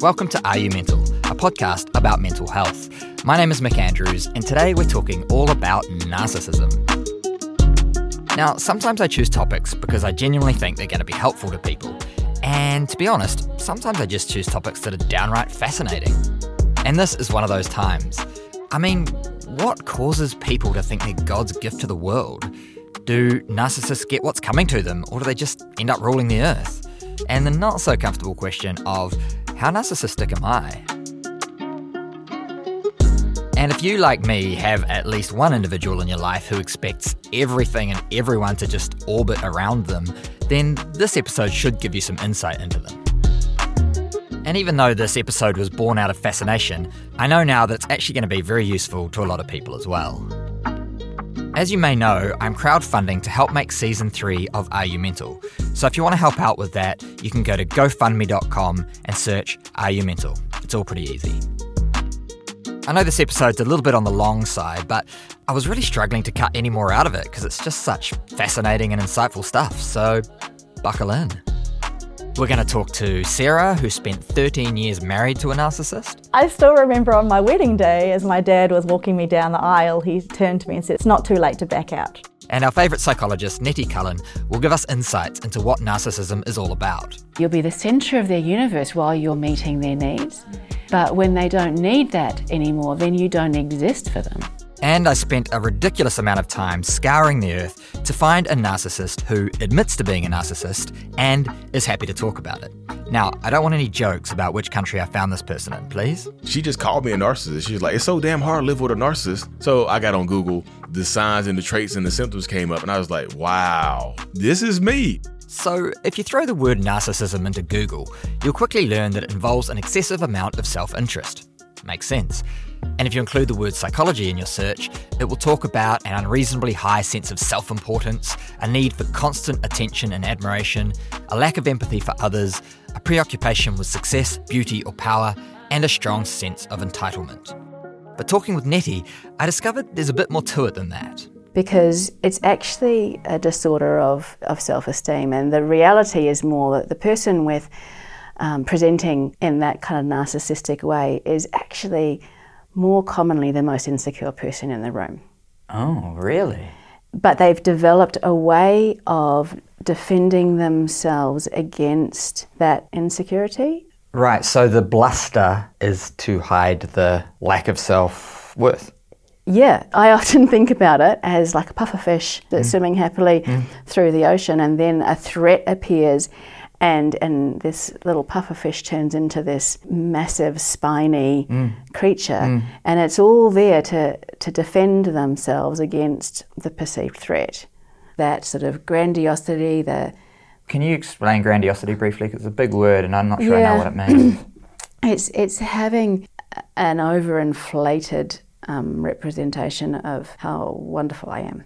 Welcome to Are You Mental, a podcast about mental health. My name is Mick Andrews, and today we're talking all about narcissism. Now, sometimes I choose topics because I genuinely think they're going to be helpful to people. And to be honest, sometimes I just choose topics that are downright fascinating. And this is one of those times. I mean, what causes people to think they're God's gift to the world? Do narcissists get what's coming to them, or do they just end up ruling the earth? And the not so comfortable question of how narcissistic am I? And if you, like me, have at least one individual in your life who expects everything and everyone to just orbit around them, then this episode should give you some insight into them. And even though this episode was born out of fascination, I know now that it's actually going to be very useful to a lot of people as well. As you may know, I'm crowdfunding to help make season 3 of Are You Mental. So if you want to help out with that, you can go to gofundme.com and search Are You Mental. It's all pretty easy. I know this episode's a little bit on the long side, but I was really struggling to cut any more out of it because it's just such fascinating and insightful stuff. So buckle in. We're going to talk to Sarah, who spent 13 years married to a narcissist. I still remember on my wedding day, as my dad was walking me down the aisle, he turned to me and said, It's not too late to back out. And our favourite psychologist, Nettie Cullen, will give us insights into what narcissism is all about. You'll be the centre of their universe while you're meeting their needs. But when they don't need that anymore, then you don't exist for them. And I spent a ridiculous amount of time scouring the earth to find a narcissist who admits to being a narcissist and is happy to talk about it. Now, I don't want any jokes about which country I found this person in, please. She just called me a narcissist. She's like, it's so damn hard to live with a narcissist. So I got on Google, the signs and the traits and the symptoms came up, and I was like, wow, this is me. So, if you throw the word narcissism into Google, you'll quickly learn that it involves an excessive amount of self interest. Makes sense. And if you include the word psychology in your search, it will talk about an unreasonably high sense of self importance, a need for constant attention and admiration, a lack of empathy for others, a preoccupation with success, beauty, or power, and a strong sense of entitlement. But talking with Nettie, I discovered there's a bit more to it than that. Because it's actually a disorder of, of self esteem, and the reality is more that the person with um, presenting in that kind of narcissistic way is actually more commonly the most insecure person in the room. Oh, really? But they've developed a way of defending themselves against that insecurity. Right, so the bluster is to hide the lack of self worth. Yeah, I often think about it as like a pufferfish that's mm. swimming happily mm. through the ocean, and then a threat appears, and and this little pufferfish turns into this massive spiny mm. creature, mm. and it's all there to to defend themselves against the perceived threat. That sort of grandiosity, the can you explain grandiosity briefly? Because it's a big word, and I'm not sure yeah. I know what it means. it's it's having an overinflated um, representation of how wonderful I am,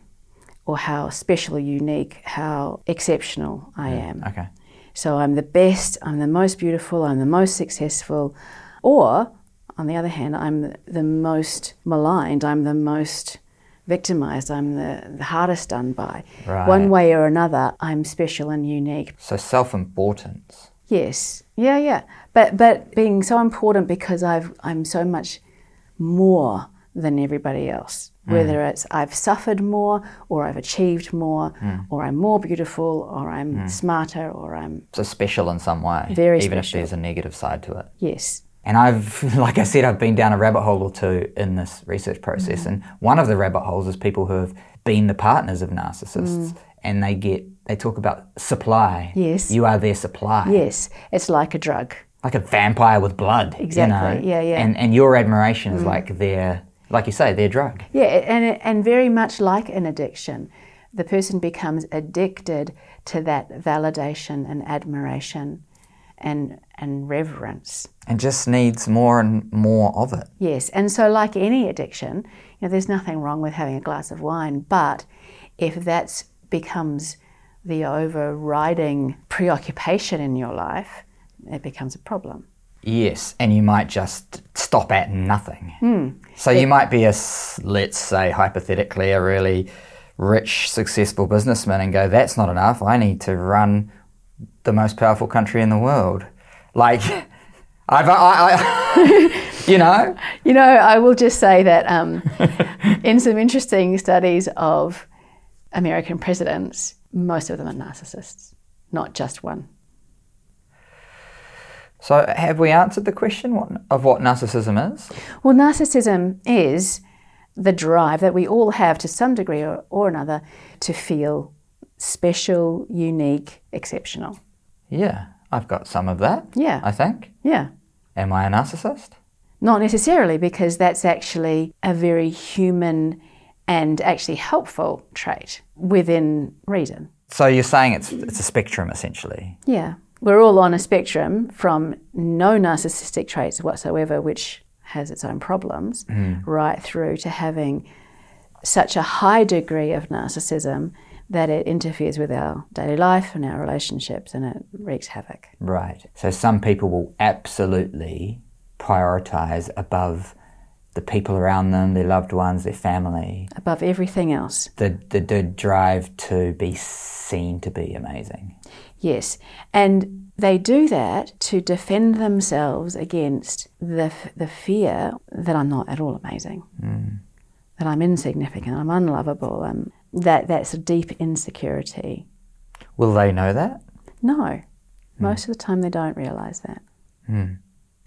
or how special, unique, how exceptional I yeah. am. Okay. So I'm the best, I'm the most beautiful, I'm the most successful. Or, on the other hand, I'm the most maligned, I'm the most victimized, I'm the, the hardest done by. Right. One way or another, I'm special and unique. So self importance. Yes. Yeah, yeah. But but being so important because I've I'm so much more than everybody else. Mm. Whether it's I've suffered more, or I've achieved more, mm. or I'm more beautiful, or I'm mm. smarter, or I'm so special in some way. Very even special. if there's a negative side to it. Yes. And I've, like I said, I've been down a rabbit hole or two in this research process. Mm. And one of the rabbit holes is people who have been the partners of narcissists, Mm. and they get they talk about supply. Yes. You are their supply. Yes. It's like a drug. Like a vampire with blood. Exactly. You know? Yeah, yeah. And and your admiration is like their like you say, their drug. Yeah, and, and very much like an addiction, the person becomes addicted to that validation and admiration and, and reverence. And just needs more and more of it. Yes, and so like any addiction, you know, there's nothing wrong with having a glass of wine, but if that becomes the overriding preoccupation in your life, it becomes a problem. Yes, and you might just stop at nothing. Mm. So you might be a, let's say, hypothetically, a really rich, successful businessman and go, that's not enough. I need to run the most powerful country in the world. Like, I've, I, I, you know, You know, I will just say that um, in some interesting studies of American presidents, most of them are narcissists, not just one. So have we answered the question what, of what narcissism is? Well, narcissism is the drive that we all have to some degree or, or another to feel special, unique, exceptional. Yeah, I've got some of that. Yeah. I think. Yeah. Am I a narcissist? Not necessarily, because that's actually a very human and actually helpful trait within reason. So you're saying it's it's a spectrum essentially. Yeah. We're all on a spectrum from no narcissistic traits whatsoever, which has its own problems, mm. right through to having such a high degree of narcissism that it interferes with our daily life and our relationships and it wreaks havoc. Right. So some people will absolutely prioritize above the people around them, their loved ones, their family, Above everything else. the, the, the drive to be seen to be amazing. Yes. And they do that to defend themselves against the, the fear that I'm not at all amazing, hmm. that I'm insignificant, I'm unlovable, um, that, that's a deep insecurity. Will they know that? No. Hmm. Most of the time they don't realise that. Hmm.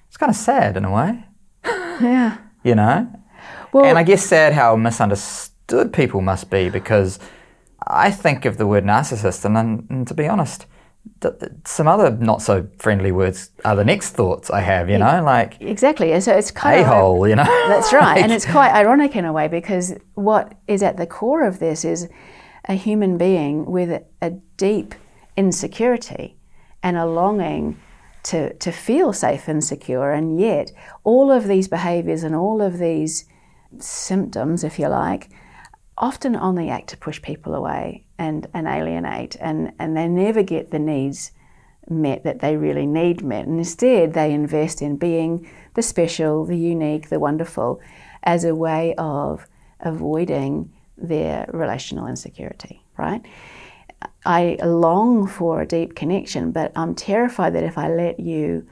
It's kind of sad in a way, Yeah. you know? Well, and I guess sad how misunderstood people must be because I think of the word narcissist, and, and to be honest, some other not so friendly words are the next thoughts I have, you know, like exactly. And So it's kind a of. hole, you know? That's right. and it's quite ironic in a way because what is at the core of this is a human being with a deep insecurity and a longing to, to feel safe and secure. And yet, all of these behaviors and all of these symptoms, if you like, often only act to push people away and, and alienate, and, and they never get the needs met that they really need met. And instead, they invest in being the special, the unique, the wonderful as a way of avoiding their relational insecurity, right? I long for a deep connection, but I'm terrified that if I let you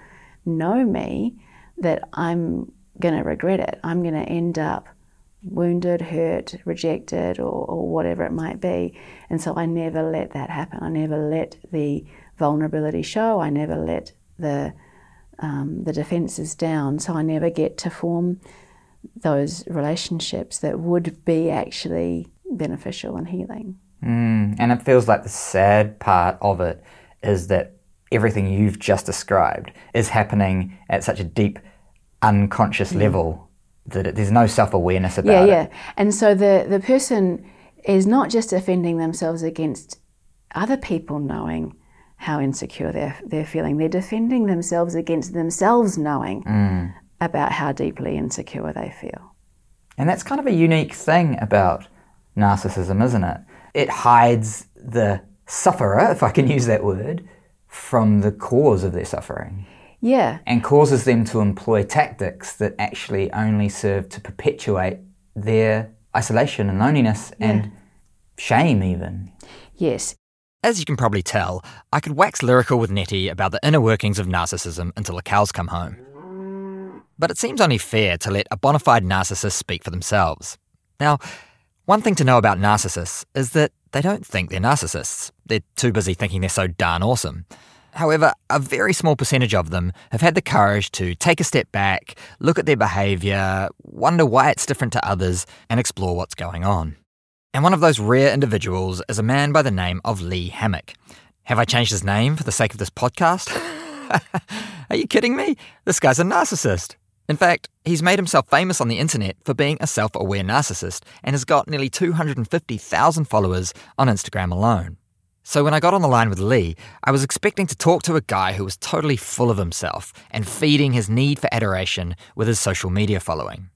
know me, that I'm going to regret it. I'm going to end up wounded, hurt, rejected, or, or whatever it might be. And so I never let that happen. I never let the vulnerability show. I never let the um, the defences down. So I never get to form those relationships that would be actually beneficial and healing. Mm, and it feels like the sad part of it is that everything you've just described is happening at such a deep, unconscious level that it, there's no self awareness about Yeah, it. yeah. Yeah. And so the, the person is not just defending themselves against other people knowing how insecure they're, they're feeling, they're defending themselves against themselves knowing mm. about how deeply insecure they feel. And that's kind of a unique thing about narcissism, isn't it? It hides the sufferer, if I can use that word, from the cause of their suffering Yeah, and causes them to employ tactics that actually only serve to perpetuate their isolation and loneliness and shame, even. yes. As you can probably tell, I could wax lyrical with Nettie about the inner workings of narcissism until the cows come home. But it seems only fair to let a bona fide narcissist speak for themselves. Now, one thing to know about narcissists is that they don't think they're narcissists. They're too busy thinking they're so darn awesome. However, a very small percentage of them have had the courage to take a step back, look at their behaviour, wonder why it's different to others, and explore what's going on. And one of those rare individuals is a man by the name of Lee Hammock. Have I changed his name for the sake of this podcast? Are you kidding me? This guy's a narcissist. In fact, he's made himself famous on the internet for being a self aware narcissist and has got nearly 250,000 followers on Instagram alone. So when I got on the line with Lee, I was expecting to talk to a guy who was totally full of himself and feeding his need for adoration with his social media following.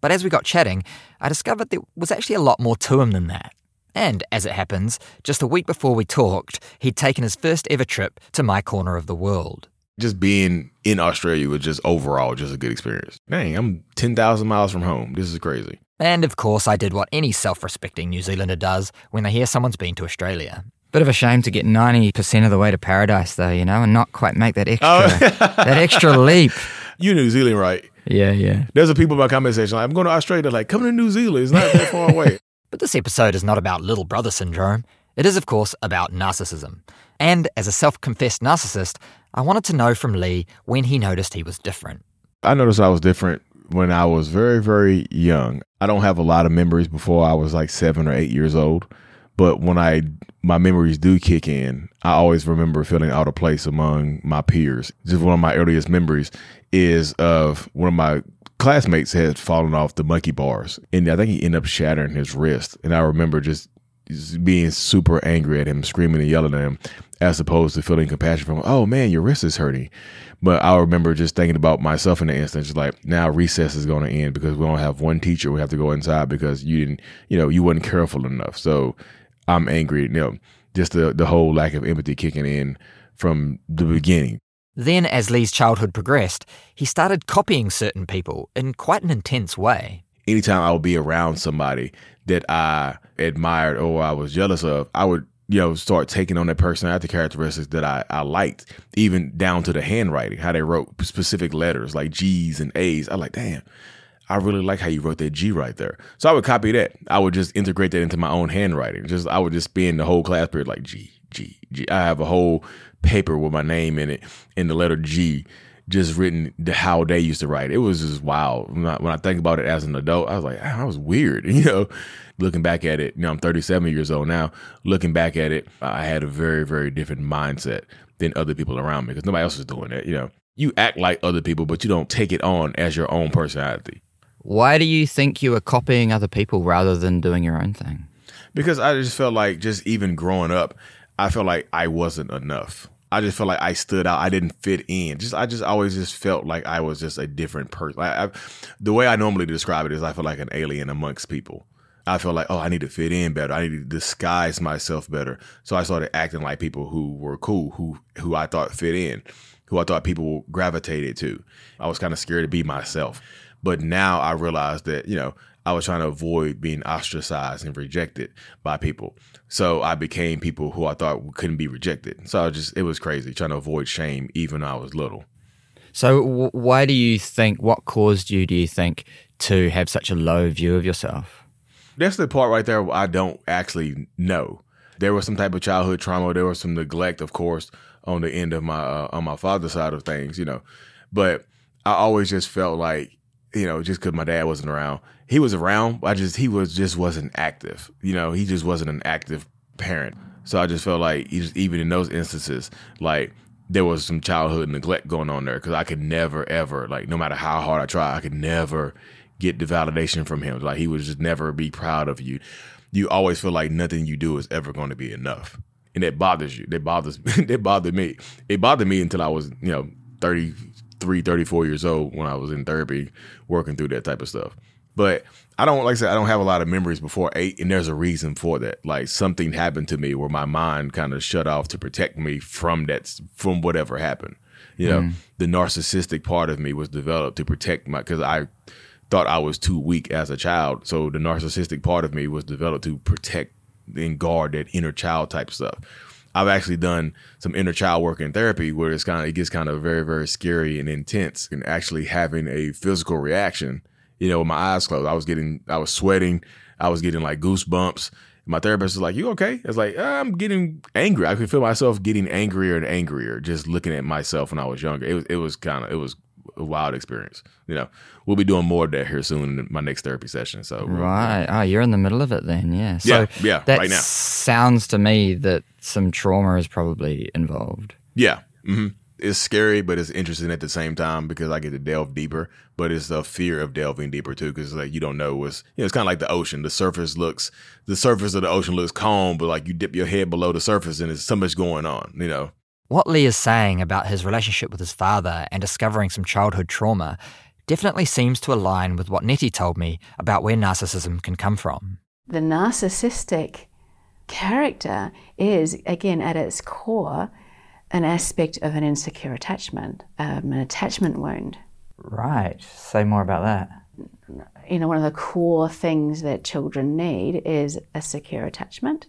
But as we got chatting, I discovered there was actually a lot more to him than that. And as it happens, just a week before we talked, he'd taken his first ever trip to my corner of the world. Just being in Australia was just overall just a good experience. Dang, I'm 10,000 miles from home. This is crazy. And of course, I did what any self respecting New Zealander does when they hear someone's been to Australia Bit of a shame to get 90% of the way to paradise, though, you know, and not quite make that extra, Oh. that extra leap. You New Zealand, right? Yeah, yeah. There's a people in my comment section like, I'm going to Australia. Like, coming to New Zealand. It's not that far away. But this episode is not about little brother syndrome. It is, of course, about narcissism. And as a self confessed narcissist, I wanted to know from Lee when he noticed he was different. I noticed I was different when I was very, very young. I don't have a lot of memories before I was like seven or eight years old. But when I my memories do kick in, I always remember feeling out of place among my peers. Just one of my earliest memories is of one of my classmates had fallen off the monkey bars, and I think he ended up shattering his wrist. And I remember just being super angry at him, screaming and yelling at him, as opposed to feeling compassion from, oh man, your wrist is hurting. But I remember just thinking about myself in the instance, like now recess is going to end because we don't have one teacher. We have to go inside because you didn't, you know, you wasn't careful enough. So I'm angry, you know, just the, the whole lack of empathy kicking in from the beginning. Then, as Lee's childhood progressed, he started copying certain people in quite an intense way. anytime I would be around somebody that I admired or I was jealous of, I would, you know, start taking on that personality characteristics that I, I liked, even down to the handwriting, how they wrote specific letters like G's and A's. I like, damn, I really like how you wrote that G right there. So I would copy that. I would just integrate that into my own handwriting. Just I would just spend the whole class period like G, G, G. I have a whole paper with my name in it and the letter G just written how they used to write. It was just wild. When I, when I think about it as an adult, I was like, "Ah, I was weird. You know, looking back at it, you know, I'm 37 years old now. Looking back at it, I had a very, very different mindset than other people around me because nobody else was doing that. You know, you act like other people, but you don't take it on as your own personality. Why do you think you were copying other people rather than doing your own thing? because I just felt like just even growing up, I felt like I wasn't enough. I just felt like I stood out. I didn't fit in. Just I just always just felt like I was just a different person. I, I, the way I normally describe it is I feel like an alien amongst people. I felt like oh I need to fit in better. I need to disguise myself better. So I started acting like people who were cool, who who I thought fit in, who I thought people gravitated to. I was kind of scared to be myself. But now I realized that you know I was trying to avoid being ostracized and rejected by people. So I became people who I thought couldn't be rejected. So I just, it was crazy trying to avoid shame even when I was little. So, w- why do you think, what caused you, do you think, to have such a low view of yourself? That's the part right there I don't actually know. There was some type of childhood trauma. There was some neglect, of course, on the end of my, uh, on my father's side of things, you know. But I always just felt like, you know, just because my dad wasn't around, he was around. I just, he was just wasn't active. You know, he just wasn't an active parent. So I just felt like just, even in those instances, like there was some childhood neglect going on there because I could never, ever, like, no matter how hard I tried, I could never get the validation from him. Like, he would just never be proud of you. You always feel like nothing you do is ever going to be enough. And that bothers you. That bothers, that bothered me. It bothered me until I was, you know, 33, 34 years old when I was in therapy working through that type of stuff. But I don't like I said I don't have a lot of memories before eight, and there's a reason for that. Like something happened to me where my mind kind of shut off to protect me from that from whatever happened. You know, mm. the narcissistic part of me was developed to protect my because I thought I was too weak as a child. So the narcissistic part of me was developed to protect and guard that inner child type stuff. I've actually done some inner child work in therapy where it's kind of it gets kind of very very scary and intense and actually having a physical reaction you know, with my eyes closed. I was getting, I was sweating. I was getting like goosebumps. My therapist was like, "You okay?" I was like, uh, "I'm getting angry. I could feel myself getting angrier and angrier just looking at myself when I was younger. It was, it was kind of, it was a wild experience. You know, we'll be doing more of that here soon in my next therapy session. So Right. Oh, you're in the middle of it then, yeah. So Yeah, yeah, that right now. sounds to me that some trauma is probably involved. Yeah. hmm It's scary, but it's interesting at the same time because I get to delve deeper. But it's the fear of delving deeper too, because like you don't know what's you know it's kind of like the ocean. The surface looks the surface of the ocean looks calm, but like you dip your head below the surface and there's so much going on. You know. What Lee is saying about his relationship with his father and discovering some childhood trauma definitely seems to align with what Nettie told me about where narcissism can come from. The narcissistic character is, again, at its core, an aspect of an insecure attachment, um, an attachment wound. Right. Say more about that. You know, one of the core things that children need is a secure attachment.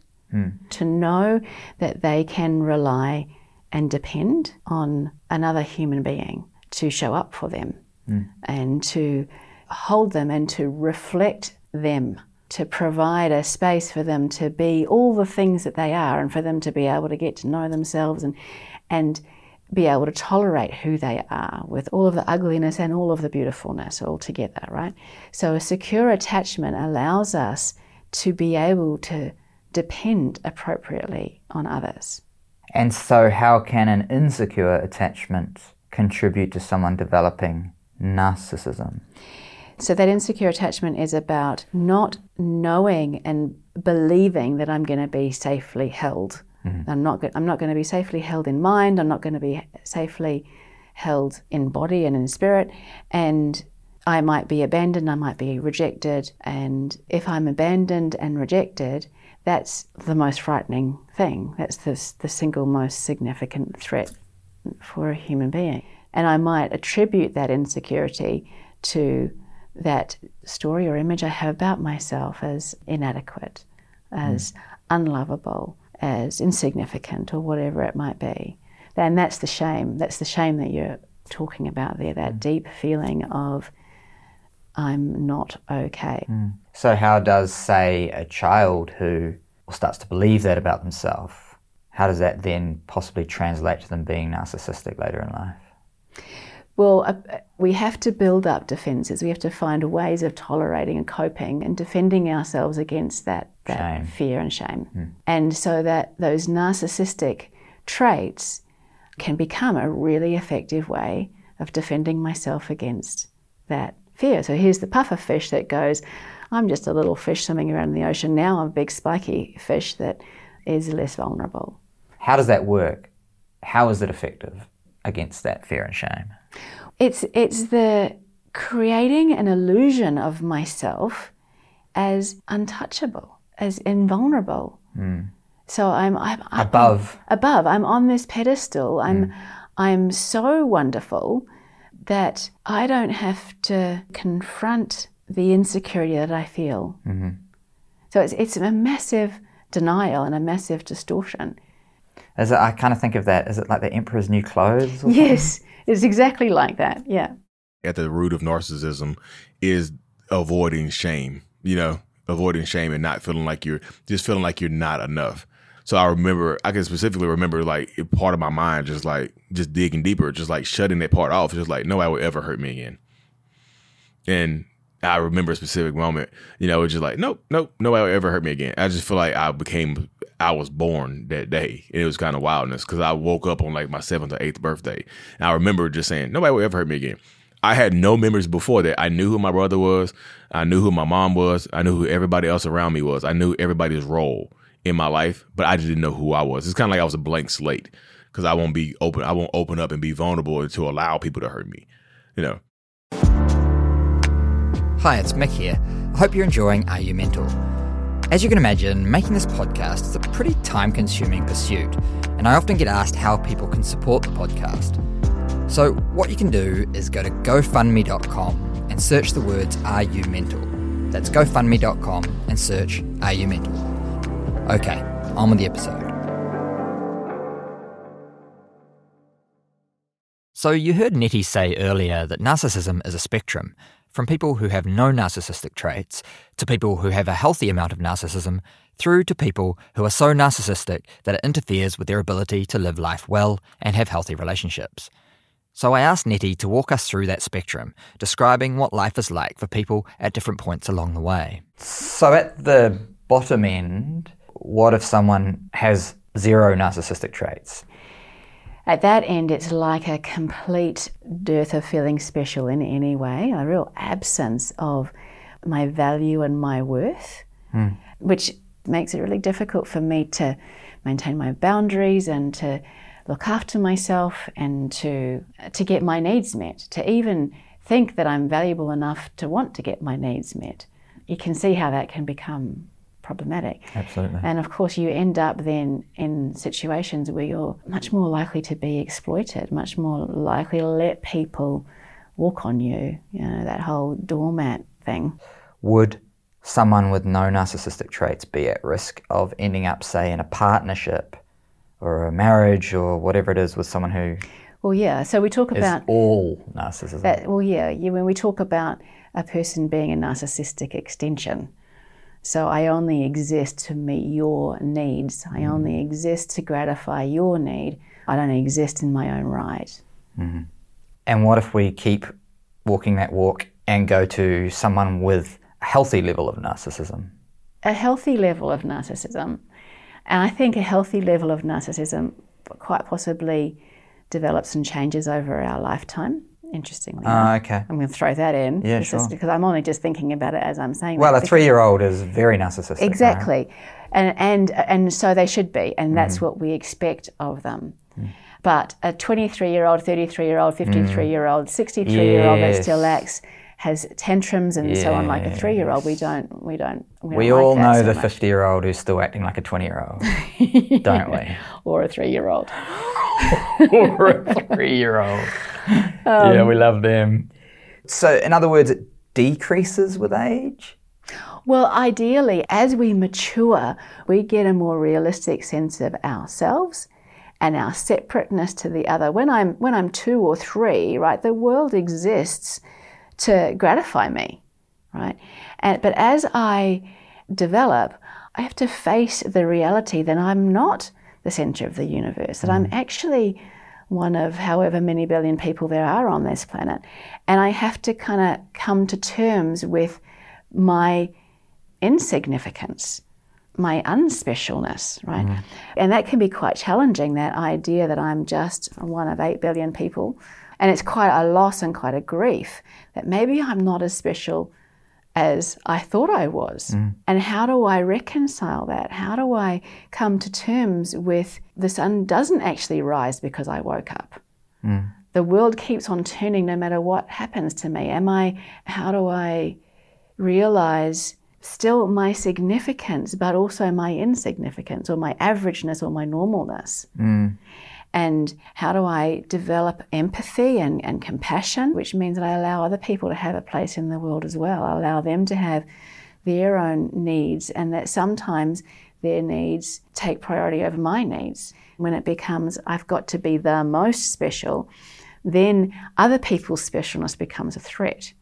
to know that they can rely and depend on another human being to show up for them hmm. and to hold them and to reflect them, to provide a space for them to be all the things that they are and for them to be able to get to know themselves and, and be able to tolerate who they are with all of the ugliness and all of the beautifulness all together, right? So a secure attachment allows us to be able to depend appropriately on others. And so, how can an insecure attachment contribute to someone developing narcissism? So that insecure attachment is about not knowing and believing that I'm going to be safely held. Mm-hmm. I'm not. I'm not going to be safely held in mind. I'm not going to be safely held in body and in spirit. And I might be abandoned. I might be rejected. And if I'm abandoned and rejected, that's the most frightening thing. That's the, the single most significant threat for a human being. And I might attribute that insecurity to that story or image I have about myself as inadequate, as hmm. unlovable, as insignificant, or whatever it might be. And that's the shame. That's the shame that you're talking about there, that hmm. deep feeling of I'm not okay. So, how does, say, a child who starts to believe that about themselves, how does that then possibly translate to them being narcissistic later in life? Well, uh, we have to build up defences. We have to find ways of tolerating and coping and defending ourselves against that, that fear and shame. And so that those narcissistic traits can become a really effective way of defending myself against that fear. So here's the puffer fish that goes, I'm just a little fish swimming around in the ocean. Now I'm a big spiky fish that is less vulnerable. How does that work? How is it effective against that fear and shame? It's it's the creating an illusion of myself as untouchable, as invulnerable. Hmm. So I'm, I'm, I'm Above. above. I'm on this pedestal. I'm hmm. I'm so wonderful that I don't have to confront the insecurity that I feel. Mm-hmm. So it's it's a massive denial and a massive distortion. Is it, I kind of think of that, is it like the emperor's new clothes? or Yes, it's exactly like that. Yeah. At the root of narcissism is avoiding shame, you know, avoiding shame and not feeling like you're just feeling like you're not enough. So I remember, I can specifically remember like part of my mind just like just digging deeper, just like shutting that part off, just like nobody would ever hurt me again. And I remember a specific moment, you know, it's just like, nope, nope, nobody would ever hurt me again. I just feel like I became, I was born that day. And it was kind of wildness because I woke up on like my seventh or eighth birthday. And I remember just saying, nobody would ever hurt me again. I had no memories before that. I knew who my brother was. I knew who my mom was. I knew who everybody else around me was. I knew everybody's role in my life, but I just didn't know who I was. It's kind of like I was a blank slate because I won't be open. I won't open up and be vulnerable to allow people to hurt me. You know. Hi, it's Mick here. I hope you're enjoying Are You Mental? As you can imagine, making this podcast is a pretty time consuming pursuit, and I often get asked how people can support the podcast. So, what you can do is go to GoFundMe.com and search the words Are You Mental? That's GoFundMe.com and search Are You Mental? Okay, on with the episode. So, you heard Nettie say earlier that narcissism is a spectrum, from people who have no narcissistic traits to people who have a healthy amount of narcissism, through to people who are so narcissistic that it interferes with their ability to live life well and have healthy relationships. So, I asked Nettie to walk us through that spectrum, describing what life is like for people at different points along the way. So, at the bottom end, what if someone has zero narcissistic traits? At that end, it's like a complete dearth of feeling special in any way, a real absence of my value and my worth, hmm. which makes it really difficult for me to maintain my boundaries and to look after myself and to to get my needs met, to even think that I'm valuable enough to want to get my needs met. You can see how that can become problematic. Absolutely. And of course, you end up then in situations where you're much more likely to be exploited, much more likely to let people walk on you, you know, that whole doormat thing. Would someone with no narcissistic traits be at risk of ending up, say, in a partnership or a marriage or whatever it is with someone who Well, yeah. So we talk about all narcissism? that. Well, yeah, yeah. When we talk about a person being a narcissistic extension, so I only exist to meet your needs. I mm-hmm. only exist to gratify your need. I don't exist in my own right. Mm-hmm. And what if we keep walking that walk and go to someone with a healthy level of narcissism? a healthy level of narcissism. And I think a healthy level of narcissism quite possibly develops and changes over our lifetime. Interestingly, Ah, okay. I'm going to throw that in. Yeah, sure. because I'm only just thinking about it as I'm saying. Well, a three-year-old is very narcissistic. right? Exactly. And, and, and so they should be, and that's Mm-hmm. what we expect of them. Mm. But a 23 year old, 33 year old, 53 year old, 63 year old that still Mm. Acts, has tantrums and so on, like a three year old, we don't, we don't, we, We don't like all that know so the 50-year-old who's still acting like a 20-year-old, don't we? Or a three year or a three-year-old. Um, yeah, we love them. So, in other words, it decreases with age. Well, ideally, as we mature, we get a more realistic sense of ourselves and our separateness to the other. When I'm when I'm two or three, right, the world exists to gratify me, right? And but as I develop, I have to face the reality that I'm not the center of the universe, that I'm mm. actually one of however many billion people there are on this planet. And I have to kind of come to terms with my insignificance, my unspecialness, right? Mm. And that can be quite challenging, that idea that I'm just one of 8 billion people. And it's quite a loss and quite a grief that maybe I'm not as special as I thought I was. Mm. And how do I reconcile that? How do I come to terms with the sun doesn't actually rise because I woke up? Mm. The world keeps on turning no matter what happens to me. Am I, how do I realize still my significance, but also my insignificance or my averageness or my normalness? Mm. And how do I develop empathy and, and compassion, which means that I allow other people to have a place in the world as well. I allow them to have their own needs, and that sometimes their needs take priority over my needs. When it becomes, I've got to be the most special, then other people's specialness becomes a threat.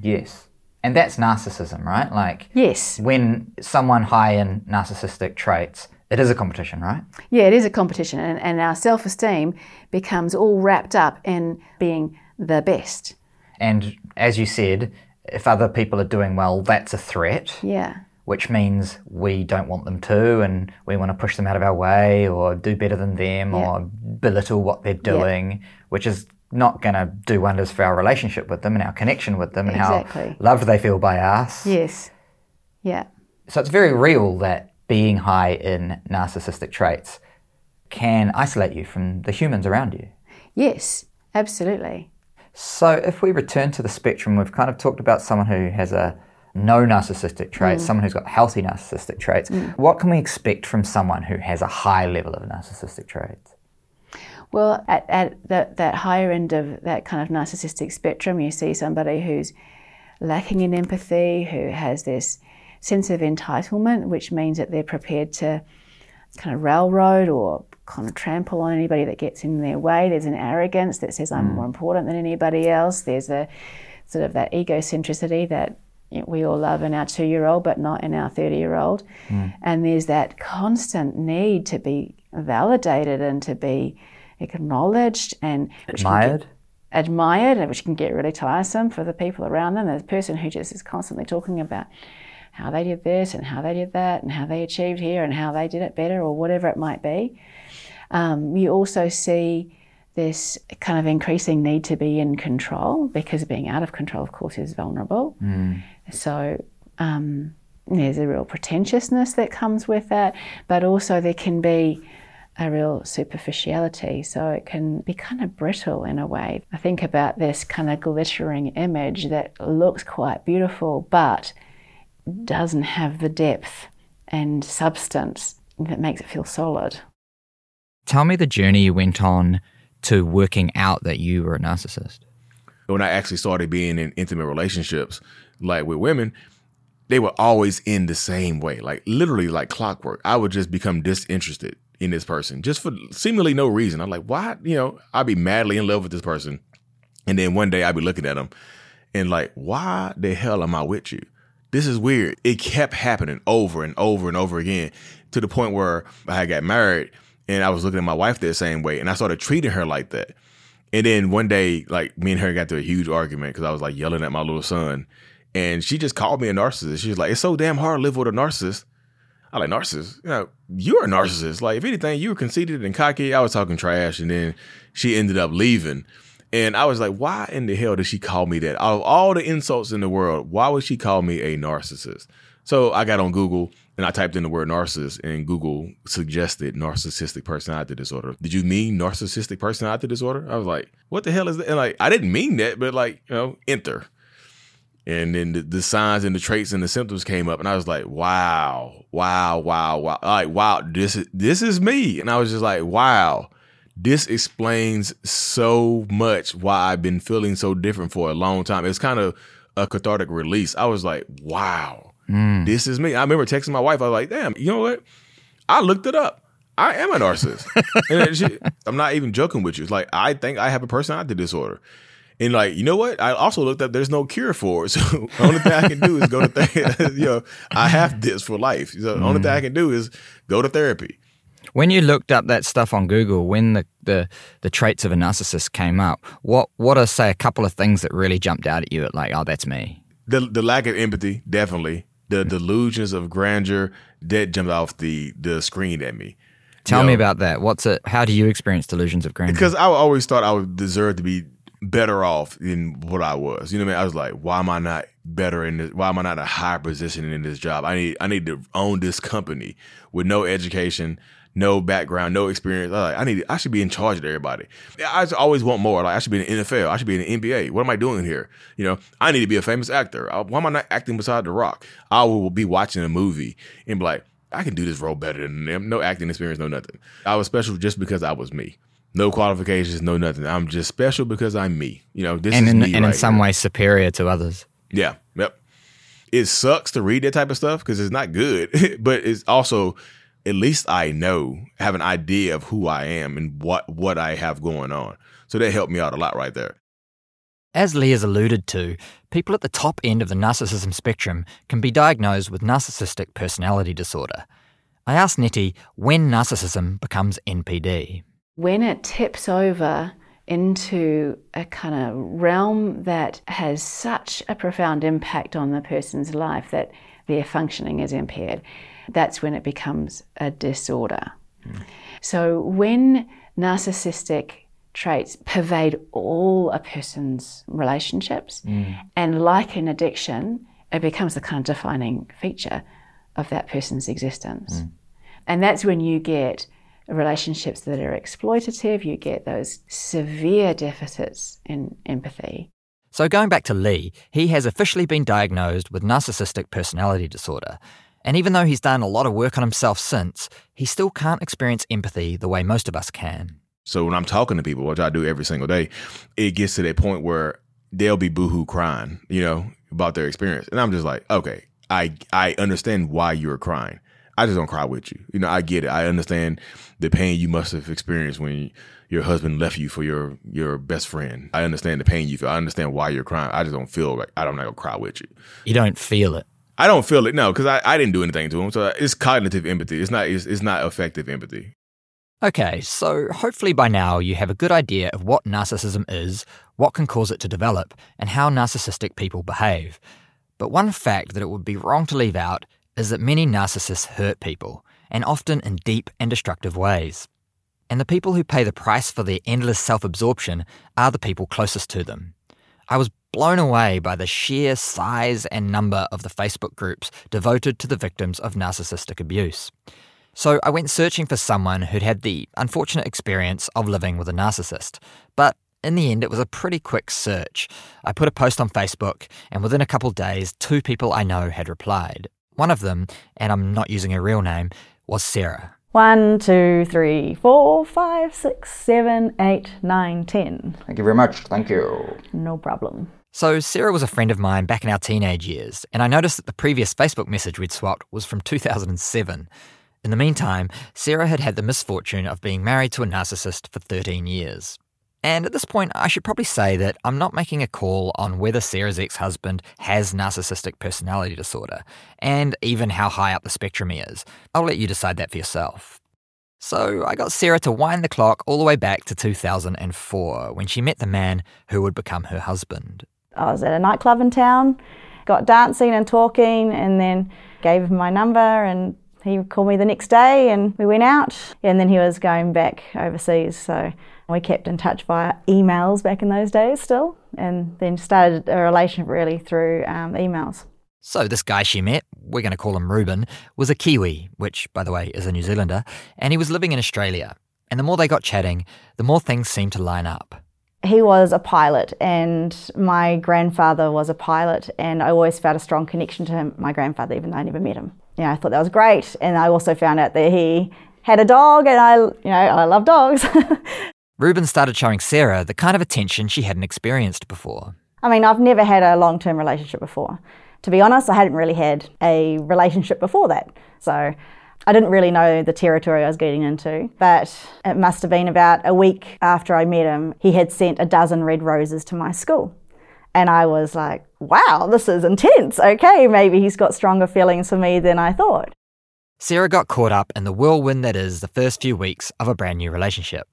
Yes. And that's narcissism, right? Like, Yes. when someone high in narcissistic traits, it is a competition, right? Yeah, it is a competition, and, and our self esteem becomes all wrapped up in being the best. And as you said, if other people are doing well, that's a threat, Yeah. which means we don't want them to and we want to push them out of our way or do better than them Yeah. or belittle what they're doing, which is not going to do wonders for our relationship with them and our connection with them and Exactly. how loved they feel by us. Yes. Yeah. So it's very real that being high in narcissistic traits can isolate you from the humans around you. Yes. Absolutely. So if we return to the spectrum, we've kind of talked about someone who has a no narcissistic traits, mm. someone who's got healthy narcissistic traits. Mm. What can we expect from someone who has a high level of narcissistic traits? Well, at, at that, that higher end of that kind of narcissistic spectrum, you see somebody who's lacking in empathy, who has this sense of entitlement, which means that they're prepared to kind of railroad or kind of trample on anybody that gets in their way. There's an arrogance that says, I'm mm. more important than anybody else. There's a sort of that egocentricity that you know, we all love in our two year old, but not in our 30 year old. Mm. And there's that constant need to be validated and to be acknowledged and which can get- Admired? admired, which can get really tiresome for the people around them. The person who just is constantly talking about how they did this and how they did that and how they achieved here and how they did it better or whatever it might be. Um, you also see this kind of increasing need to be in control because being out of control, of course, is vulnerable. So um, there's a real pretentiousness that comes with that, but also there can be a real superficiality. So it can be kind of brittle in a way. I think about this kind of glittering image that looks quite beautiful, but doesn't have the depth and substance that makes it feel solid. Tell me the journey you went on to working out that you were a narcissist. when I actually started being in intimate relationships, like with women, they would always end the same way, like literally like clockwork. I would just become disinterested in this person just for seemingly no reason. I'm like, why? You know, I'd be madly in love with this person. And then one day I'd be looking at them and like, why the hell am I with you? This is weird. It kept happening over and over and over again to the point where I got married and I was looking at my wife the same way and I started treating her like that. And then one day, like me and her got to a huge argument because I was like yelling at my little son and she just called me a narcissist. She was like, it's so damn hard to live with a narcissist. I like narcissist. You know, you're a narcissist. Like if anything, you were conceited and cocky. I was talking trash, and then she ended up leaving. And I was like, why in the hell did she call me that? Out of all the insults in the world, why would she call me a narcissist? So I got on Google and I typed in the word narcissist, and Google suggested narcissistic personality disorder. Did you mean narcissistic personality disorder? I was like, what the hell is that? And like, I didn't mean that, but like, you know, enter. And then the, the, signs and the traits and the symptoms came up, and I was like, "Wow, wow, wow, wow! Like, wow, this is this is me." And I was just like, "Wow, this explains so much why I've been feeling so different for a long time." It's kind of a cathartic release. I was like, "Wow, mm. this is me." I remember texting my wife. I was like, "Damn, you know what? I looked it up. I am a narcissist." and she, I'm not even joking with you. It's like I think I have a personality disorder. And like, you know what? I also looked up. There's no cure for it. So the only thing I can do is go to therapy. you know, I have this for life. So the only thing I can do is go to therapy. When you looked up that stuff on Google, when the, the, the traits of a narcissist came up, what what are say a couple of things that really jumped out at you? At like, oh, that's me. The the lack of empathy, definitely. The delusions of grandeur that jumped off the the screen at me. Tell you me know, about that. What's it? How do you experience delusions of grandeur? Because I always thought I would deserve to be better off than what I was. You know what I mean? I was like, why am I not better in this? Why am I not a higher position in this job? I need I need to own this company with no education, no background, no experience. I, like, I need I should be in charge of everybody. I always want more. Like I should be in the NFL. I should be in the NBA. What am I doing here? You know, I need to be a famous actor. Why am I not acting beside The Rock? I will be watching a movie and be like, I can do this role better than them. No acting experience, no nothing. I was special just because I was me no qualifications, no nothing. I'm just special because I'm me. You know, this and in, and right in some here. way superior to others. Yeah, yep. It sucks to read that type of stuff because it's not good, but it's also at least I know, have an idea of who I am and what what I have going on. So that helped me out a lot right there. As Lee has alluded to, people at the top end of the narcissism spectrum can be diagnosed with narcissistic personality disorder. I asked Nettie when narcissism becomes NPD when it tips over into a kind of realm that has such a profound impact on the person's life that their functioning is impaired, that's when it becomes a disorder. Mm. So when narcissistic traits pervade all a person's relationships, mm. and like an addiction, it becomes the kind of defining feature of that person's existence. Mm. And that's when you get relationships that are exploitative, you get those severe deficits in empathy. So, going back to Lee, he has officially been diagnosed with narcissistic personality disorder. And even though he's done a lot of work on himself since, he still can't experience empathy the way most of us can. So, when I'm talking to people, which I do every single day, it gets to that point where they'll be boohoo crying, you know, about their experience. And I'm just like, okay, I, I understand why you're crying. I just don't cry with you. You know, I get it. I understand the pain you must have experienced when your husband left you for your your best friend. I understand the pain you feel. I understand why you're crying. I just don't feel like I don't not gonna cry with you. You don't feel it. I don't feel it. No, because I, I didn't do anything to him. So it's cognitive empathy. It's not it's, it's not effective empathy. Okay, so hopefully by now you have a good idea of what narcissism is, what can cause it to develop, and how narcissistic people behave. But one fact that it would be wrong to leave out is that many narcissists hurt people, and often in deep and destructive ways. And the people who pay the price for their endless self absorption are the people closest to them. I was blown away by the sheer size and number of the Facebook groups devoted to the victims of narcissistic abuse. So I went searching for someone who'd had the unfortunate experience of living with a narcissist. But in the end, it was a pretty quick search. I put a post on Facebook, and within a couple days, two people I know had replied. One of them, and I'm not using her real name, was Sarah. One, two, three, four, five, six, seven, eight, nine, ten. Thank you very much. Thank you. No problem. So, Sarah was a friend of mine back in our teenage years, and I noticed that the previous Facebook message we'd swapped was from 2007. In the meantime, Sarah had had the misfortune of being married to a narcissist for 13 years. And at this point, I should probably say that I'm not making a call on whether Sarah's ex husband has narcissistic personality disorder, and even how high up the spectrum he is. I'll let you decide that for yourself. So I got Sarah to wind the clock all the way back to 2004 when she met the man who would become her husband. I was at a nightclub in town, got dancing and talking, and then gave him my number and he called me the next day and we went out and then he was going back overseas so we kept in touch via emails back in those days still, and then started a relationship really through um, emails. So, this guy she met, we're going to call him Ruben, was a Kiwi, which, by the way, is a New Zealander, and he was living in Australia. And the more they got chatting, the more things seemed to line up. He was a pilot, and my grandfather was a pilot, and I always felt a strong connection to him, my grandfather, even though I never met him. Yeah, I thought that was great, and I also found out that he had a dog, and I, you know, I love dogs. Ruben started showing Sarah the kind of attention she hadn't experienced before. I mean, I've never had a long term relationship before. To be honest, I hadn't really had a relationship before that. So I didn't really know the territory I was getting into, but it must have been about a week after I met him, he had sent a dozen red roses to my school. And I was like, wow, this is intense. Okay, maybe he's got stronger feelings for me than I thought. Sarah got caught up in the whirlwind that is the first few weeks of a brand new relationship.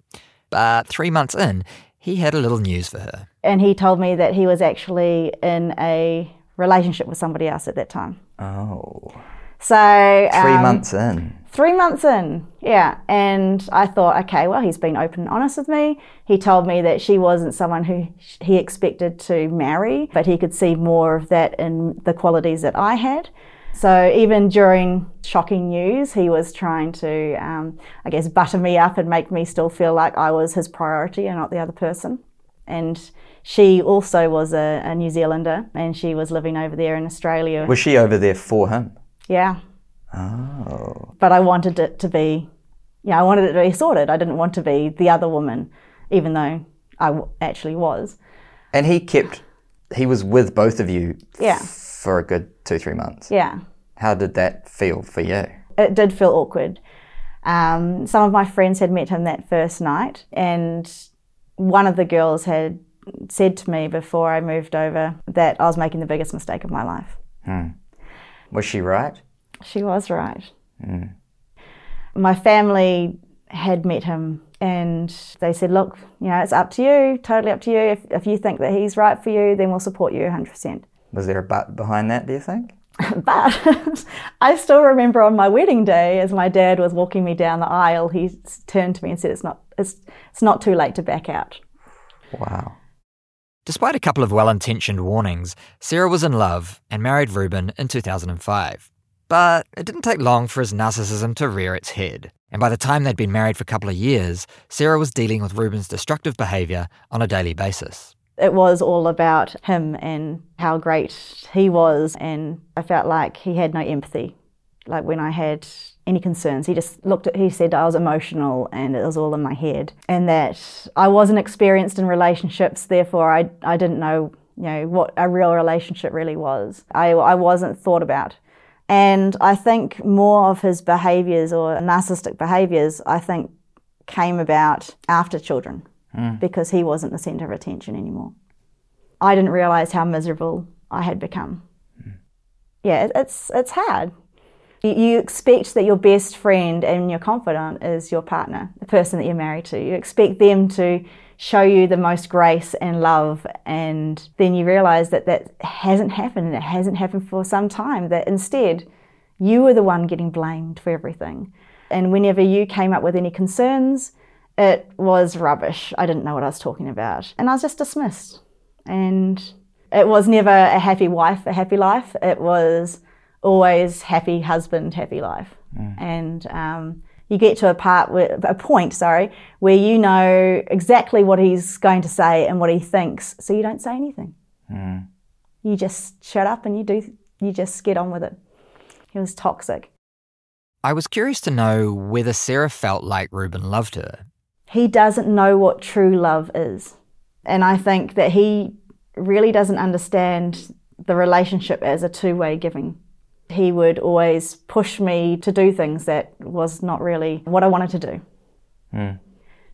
But three months in, he had a little news for her. And he told me that he was actually in a relationship with somebody else at that time. Oh. So three um, months in. Three months in, yeah. And I thought, okay, well, he's been open and honest with me. He told me that she wasn't someone who he expected to marry, but he could see more of that in the qualities that I had. So even during shocking news, he was trying to, um, I guess, butter me up and make me still feel like I was his priority and not the other person. And she also was a, a New Zealander and she was living over there in Australia. Was she over there for him? Yeah. Oh. But I wanted it to be, yeah, I wanted it to be sorted. I didn't want to be the other woman, even though I w- actually was. And he kept, he was with both of you. Yeah for a good two, three months. Yeah. How did that feel for you? It did feel awkward. Um, some of my friends had met him that first night, and one of the girls had said to me before I moved over that I was making the biggest mistake of my life. Hmm. Was she right? She was right. Hmm. My family had met him and they said, Look, you know, it's up to you, totally up to you. If, if you think that he's right for you, then we'll support you 100%. Was there a but behind that, do you think? but I still remember on my wedding day, as my dad was walking me down the aisle, he turned to me and said, "It's not, it's, it's not too late to back out." Wow. Despite a couple of well-intentioned warnings, Sarah was in love and married Ruben in 2005. But it didn't take long for his narcissism to rear its head. And by the time they'd been married for a couple of years, Sarah was dealing with Ruben's destructive behaviour on a daily basis. It was all about him and how great he was, and I felt like he had no empathy. Like when I had any concerns, he just looked at, he said I was emotional and it was all in my head, and that I wasn't experienced in relationships, therefore I, I didn't know, you know, what a real relationship really was. I, I wasn't thought about. And I think more of his behaviors or narcissistic behaviors, I think, came about after children mm. because he wasn't the centre of attention anymore. I didn't realise how miserable I had become. Mm. Yeah, it's, it's hard. You, you expect that your best friend and your confidant is your partner, the person that you're married to. You expect them to show you the most grace and love, and then you realise that that hasn't happened and it hasn't happened for some time, that instead, you were the one getting blamed for everything. And whenever you came up with any concerns, it was rubbish. I didn't know what I was talking about. And I was just dismissed. And it was never a happy wife, a happy life. It was always happy husband, happy life. Mm. And um, you get to a part where, a point, sorry, where you know exactly what he's going to say and what he thinks, so you don't say anything. Mm. You just shut up and you do. You just get on with it. He was toxic. I was curious to know whether Sarah felt like Ruben loved her he doesn't know what true love is. And I think that he really doesn't understand the relationship as a two way giving. He would always push me to do things that was not really what I wanted to do. Hmm.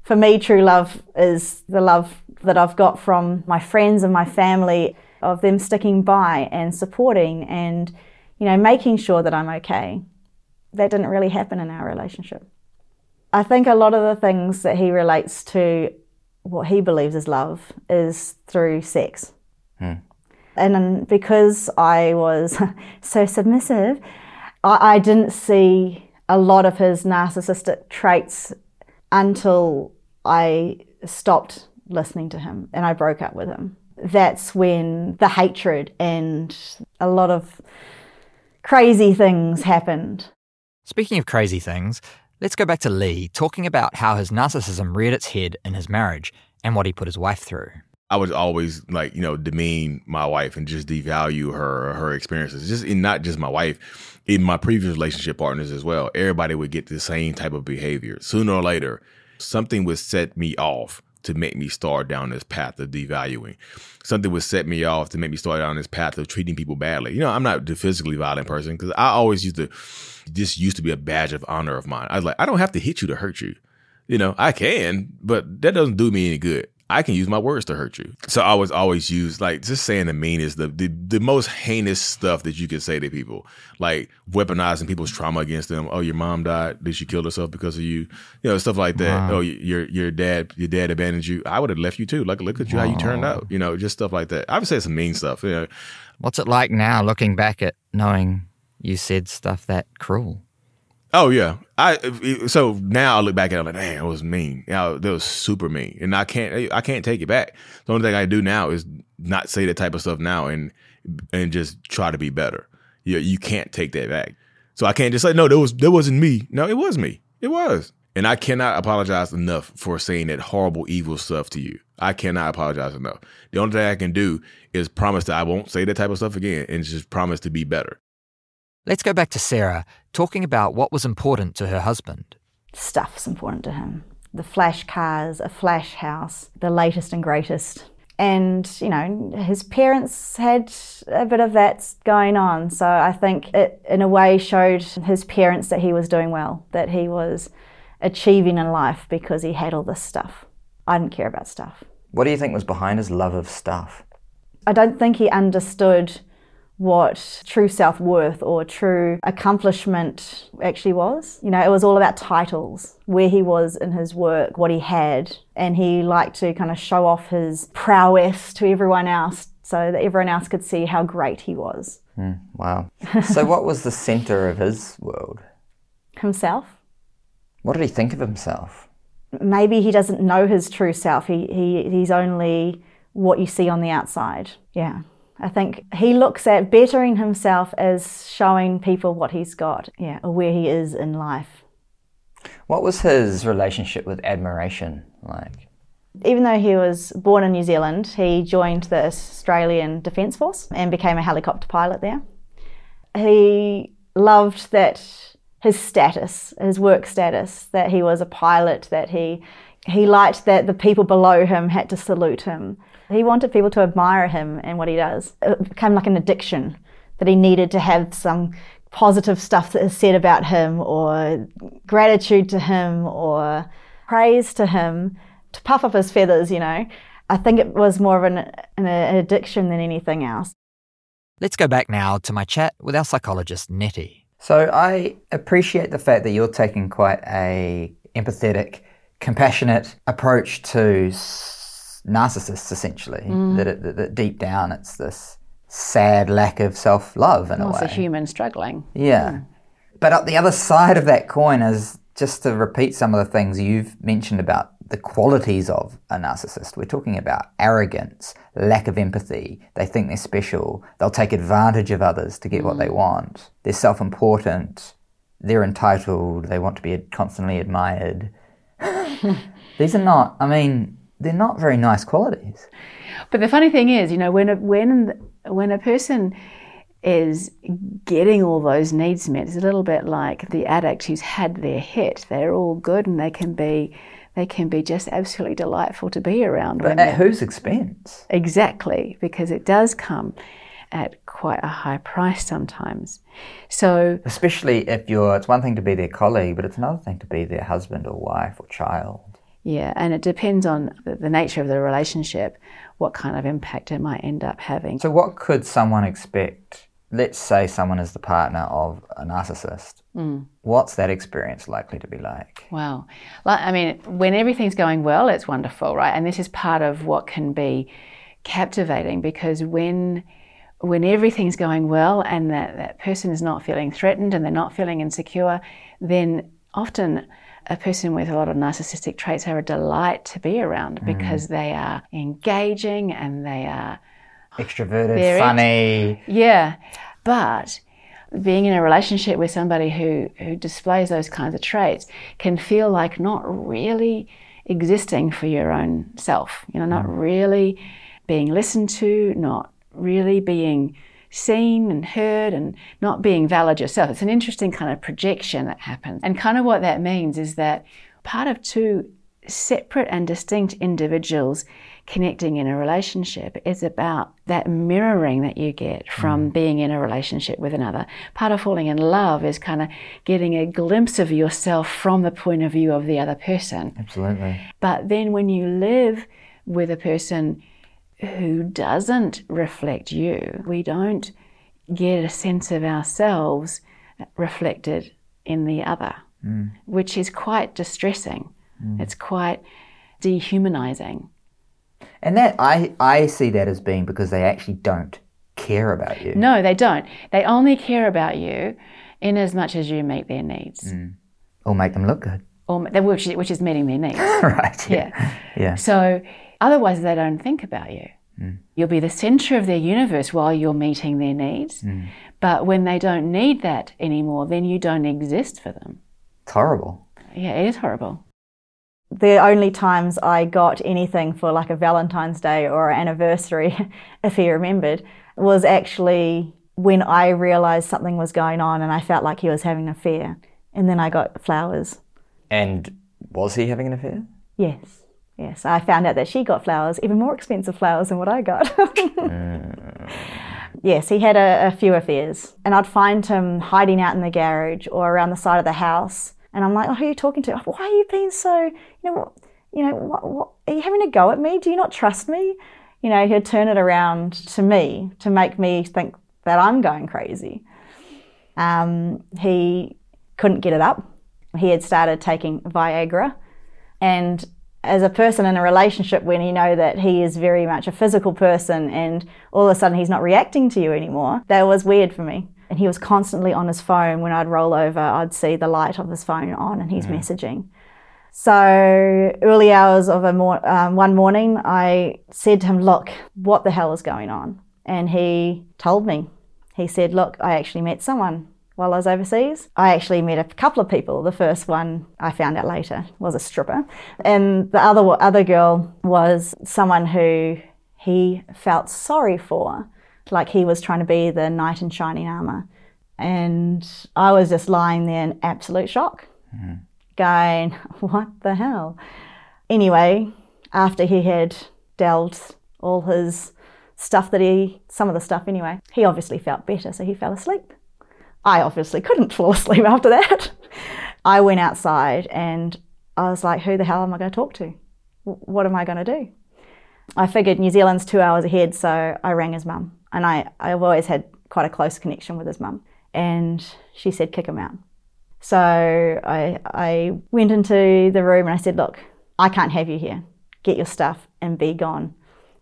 For me, true love is the love that I've got from my friends and my family, of them sticking by and supporting and, you know, making sure that I'm okay. That didn't really happen in our relationship. I think a lot of the things that he relates to what he believes is love is through sex. Hmm. And then because I was so submissive, I, I didn't see a lot of his narcissistic traits until I stopped listening to him and I broke up with him. That's when the hatred and a lot of crazy things happened. Speaking of crazy things, let's go back to Lee talking about how his narcissism reared its head in his marriage and what he put his wife through. I would always like you know demean my wife and just devalue her her experiences. Just in not just my wife, in my previous relationship partners as well. Everybody would get the same type of behavior. Sooner or later, something would set me off to make me start down this path of devaluing. Something would set me off to make me start down this path of treating people badly. You know, I'm not the physically violent person because I always used to. This used to be a badge of honor of mine. I was like, I don't have to hit you to hurt you. You know, I can, but that doesn't do me any good. I can use my words to hurt you. So I was always use like just saying the meanest, the, the the most heinous stuff that you can say to people, like weaponizing people's trauma against them. Oh, your mom died. Did she kill herself because of you? You know, stuff like that. Oh, your your dad your dad abandoned you. I would have left you too. Like look at you how you turned out. You know, just stuff like that. I would say some mean stuff. You know, What's it like now looking back at knowing you said stuff that cruel? Oh yeah, I so now I look back at it like, man, it was mean. Yeah, that was super mean, and I can't, I can't take it back. The only thing I do now is not say that type of stuff now, and and just try to be better. You you can't take that back. So I can't just say no, that was that wasn't me. No, it was me. It was, and I cannot apologize enough for saying that horrible, evil stuff to you. I cannot apologize enough. The only thing I can do is promise that I won't say that type of stuff again, and just promise to be better. Let's go back to Sarah talking about what was important to her husband. Stuff's important to him. The flash cars, a flash house, the latest and greatest. And, you know, his parents had a bit of that going on. So I think it, in a way, showed his parents that he was doing well, that he was achieving in life because he had all this stuff. I didn't care about stuff. What do you think was behind his love of stuff? I don't think he understood what true self worth or true accomplishment actually was. You know, it was all about titles, where he was in his work, what he had, and he liked to kind of show off his prowess to everyone else so that everyone else could see how great he was. Hmm, wow. so, what was the center of his world? Himself. What did he think of himself? Maybe he doesn't know his true self. He, he he's only what you see on the outside. Yeah. I think he looks at bettering himself as showing people what he's got, yeah, or where he is in life. What was his relationship with admiration like? Even though he was born in New Zealand, he joined the Australian Defence Force and became a helicopter pilot there. He loved that his status, his work status, that he was a pilot, that he he liked that the people below him had to salute him. He wanted people to admire him and what he does. It became like an addiction that he needed to have some positive stuff that is said about him or gratitude to him or praise to him to puff up his feathers, you know. I think it was more of an, an addiction than anything else. Let's go back now to my chat with our psychologist, Nettie. So, I appreciate the fact that you're taking quite a empathetic, compassionate approach to s- narcissists, essentially. That, it, that, that deep down it's this sad lack of self love in a Well, it's a human struggling. Yeah. Hmm. But at the other side of that coin is just to repeat some of the things you've mentioned about the qualities of a narcissist. We're talking about arrogance, lack of empathy. They think they're special. They'll take advantage of others to get what they hmm. want. They're self important. They're entitled. They want to be constantly admired. These are not, I mean, they're not very nice qualities. But the funny thing is, you know, when a, when when a person is getting all those needs met, it's a little bit like the addict who's had their hit. They're all good and they can be they can be just absolutely delightful to be around. But at whose expense? Exactly, because it does come at quite a high price sometimes. So, Especially if you're, it's one thing to be their colleague, but it's another thing to be their husband or wife or child. Yeah, and it depends on the, nature of the relationship, what kind of impact it might end up having. So, what could someone expect? Let's say someone is the partner of a narcissist. Mm. What's that experience likely to be like? Wow. Like, I mean, when everything's going well, it's wonderful, right? And this is part of what can be captivating because when when everything's going well and that, that person is not feeling threatened and they're not feeling insecure, then often a person with a lot of narcissistic traits are a delight to be around mm. because they are engaging and they are Extroverted, funny. yeah, but being in a relationship with somebody who, who displays those kinds of traits can feel like not really existing for your own self. You know, not mm. really being listened to, not really being seen and heard, and not being valid yourself. It's an interesting kind of projection that happens. And kind of what that means is that part of two separate and distinct individuals connecting in a relationship is about that mirroring that you get from mm. being in a relationship with another. Part of falling in love is kind of getting a glimpse of yourself from the point of view of the other person. Absolutely. But then when you live with a person who doesn't reflect you, we don't get a sense of ourselves reflected in the other, mm. which is quite distressing. Mm. It's quite dehumanizing. And that I, I see that as being because they actually don't care about you. No, they don't. They only care about you in as much as you meet their needs, mm. Or make them look good. or which, is- which is meeting their needs. right. Yeah. Yeah. Yeah. So otherwise, they don't think about you. Mm. You'll be the center of their universe while you're meeting their needs. Mm. But when they don't need that anymore, then you don't exist for them. It's horrible. Yeah, it is horrible. the only times I got anything for like a Valentine's Day or an anniversary, if he remembered, was actually when I realized something was going on and I felt like he was having an affair. And then I got flowers. And was he having an affair? Yes. Yes. I found out that she got flowers, even more expensive flowers than what I got. Yes, he had a, a few affairs. And I'd find him hiding out in the garage or around the side of the house. And I'm like, oh, who are you talking to? Why are you being so, you know, what, you know, what, what, are you having a go at me? Do you not trust me? You know, he'd turn it around to me to make me think that I'm going crazy. Um, he couldn't get it up. He had started taking Viagra. And as a person in a relationship, when you know that he is very much a physical person and all of a sudden he's not reacting to you anymore, that was weird for me. And he was constantly on his phone. When I'd roll over, I'd see the light of his phone on and he's messaging. So early hours of a mor- um, one morning, I said to him, "Look, what the hell is going on?" And he told me. He said, "Look, I actually met someone while I was overseas. I actually met a couple of people. The first one I found out later was a stripper, and the other other girl was someone who he felt sorry for, like he was trying to be the knight in shining armor." And I was just lying there in absolute shock hmm. going, what the hell? Anyway, after he had dealt all his stuff that he, some of the stuff anyway, he obviously felt better, so he fell asleep. I obviously couldn't fall asleep after that. I went outside and I was like, who the hell am I going to talk to? What am I going to do? I figured New Zealand's two hours ahead, so I rang his mum. And I, I've always had quite a close connection with his mum. And she said, kick him out. So I, I went into the room and I said, Look, I can't have you here. Get your stuff and be gone.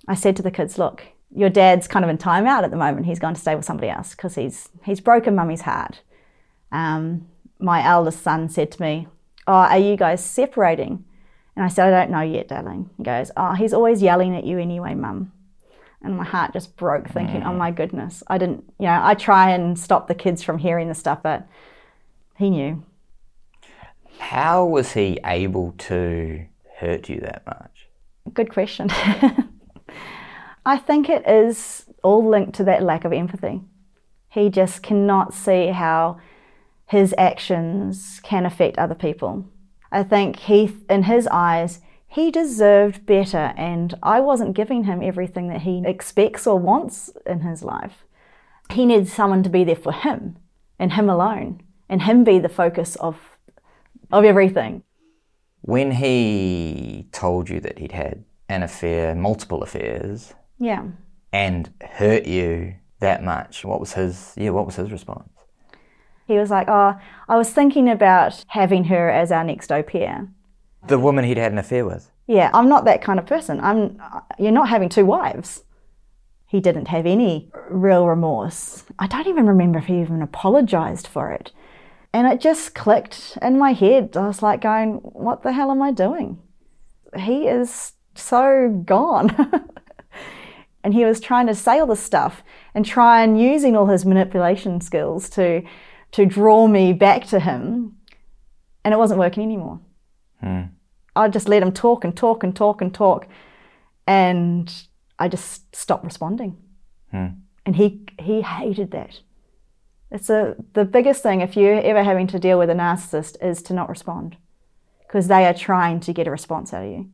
I said to the kids, Look, your dad's kind of in timeout at the moment. He's going to stay with somebody else because he's, he's broken mummy's heart. Um, my eldest son said to me, Oh, are you guys separating? And I said, I don't know yet, darling. He goes, Oh, he's always yelling at you anyway, mum. And my heart just broke thinking, Oh my goodness. I didn't, you know, I try and stop the kids from hearing the stuff, but he knew. How was he able to hurt you that much? Good question. I think it is all linked to that lack of empathy. He just cannot see how his actions can affect other people. I think he, in his eyes, he deserved better, and I wasn't giving him everything that he expects or wants in his life. He needs someone to be there for him and him alone, and him be the focus of of everything. When he told you that he'd had an affair, multiple affairs, Yeah. and hurt you that much, what was his yeah, what was his response? He was like, Oh, I was thinking about having her as our next au pair. The woman he'd had an affair with. Yeah, I'm not that kind of person. I'm you're not having two wives. He didn't have any real remorse. I don't even remember if he even apologized for it. And it just clicked in my head. I was like going, what the hell am I doing? He is so gone. and he was trying to say all this stuff and try and using all his manipulation skills to to draw me back to him. And it wasn't working anymore. Hmm. I just let him talk and talk and talk and talk, and I just stopped responding. Hmm. And he he hated that. It's a the biggest thing if you're ever having to deal with a narcissist is to not respond, because they are trying to get a response out of you.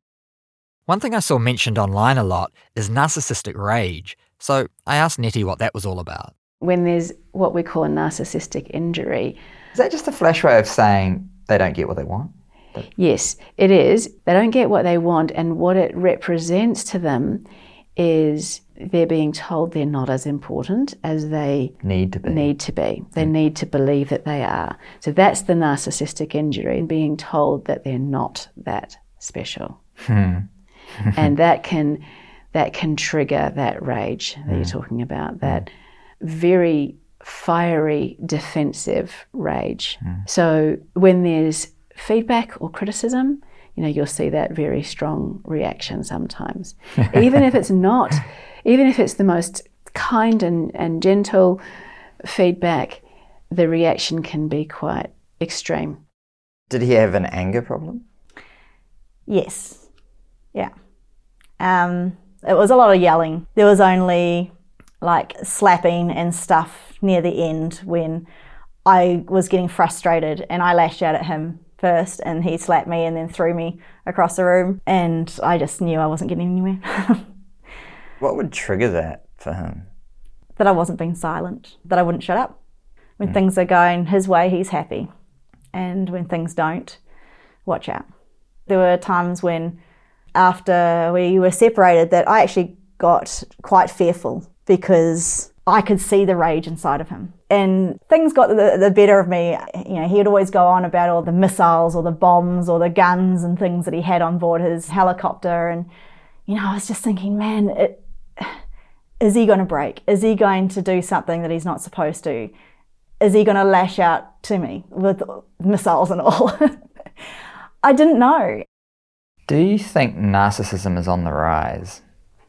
One thing I saw mentioned online a lot is narcissistic rage. So I asked Nettie what that was all about. When there's what we call a narcissistic injury, Is that just a flash way of saying they don't get what they want? Yes, it is. They don't get what they want, and what it represents to them is they're being told they're not as important as they Need to be. need to be. They mm. need to believe that they are. So that's the narcissistic injury, and being told that they're not that special. Hmm. and that can that can trigger that rage that you're talking about. That very fiery, defensive rage. So when there's feedback or criticism, you know, you'll see that very strong reaction sometimes. even if it's not, even if it's the most kind and, and gentle feedback, the reaction can be quite extreme. Did he have an anger problem? Yes. Yeah. Um, it was a lot of yelling. There was only like slapping and stuff near the end when I was getting frustrated and I lashed out at him first and he slapped me and then threw me across the room and I just knew I wasn't getting anywhere. What would trigger that for him? that I wasn't being silent, that I wouldn't shut up. When things are going his way, he's happy. And when things don't, watch out. There were times when, after we were separated, that I actually got quite fearful because I could see the rage inside of him. And things got the, the better of me. You know, he'd always go on about all the missiles or the bombs or the guns and things that he had on board his helicopter. And, you know, I was just thinking, man, it, is he going to break? Is he going to do something that he's not supposed to? Is he going to lash out to me with missiles and all? I didn't know. Do you think narcissism is on the rise?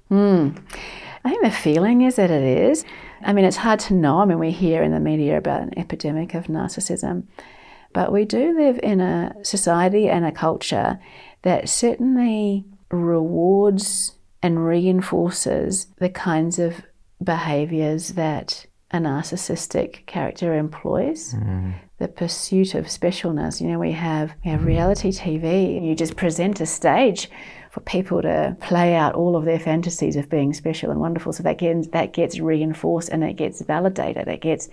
Hmm. I think the feeling is that it is. I mean, it's hard to know. I mean, we hear in the media about an epidemic of narcissism, but we do live in a society and a culture that certainly rewards and reinforces the kinds of behaviors that a narcissistic character employs. Mm. The pursuit of specialness. You know, we have we have mm. reality TV. You just present a stage for people to play out all of their fantasies of being special and wonderful. So that gets that gets reinforced and it gets validated. It gets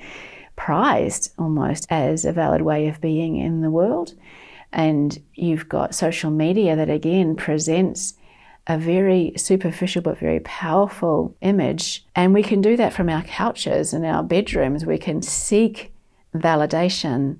prized almost as a valid way of being in the world. And you've got social media that again presents a very superficial but very powerful image. And we can do that from our couches and our bedrooms. We can seek validation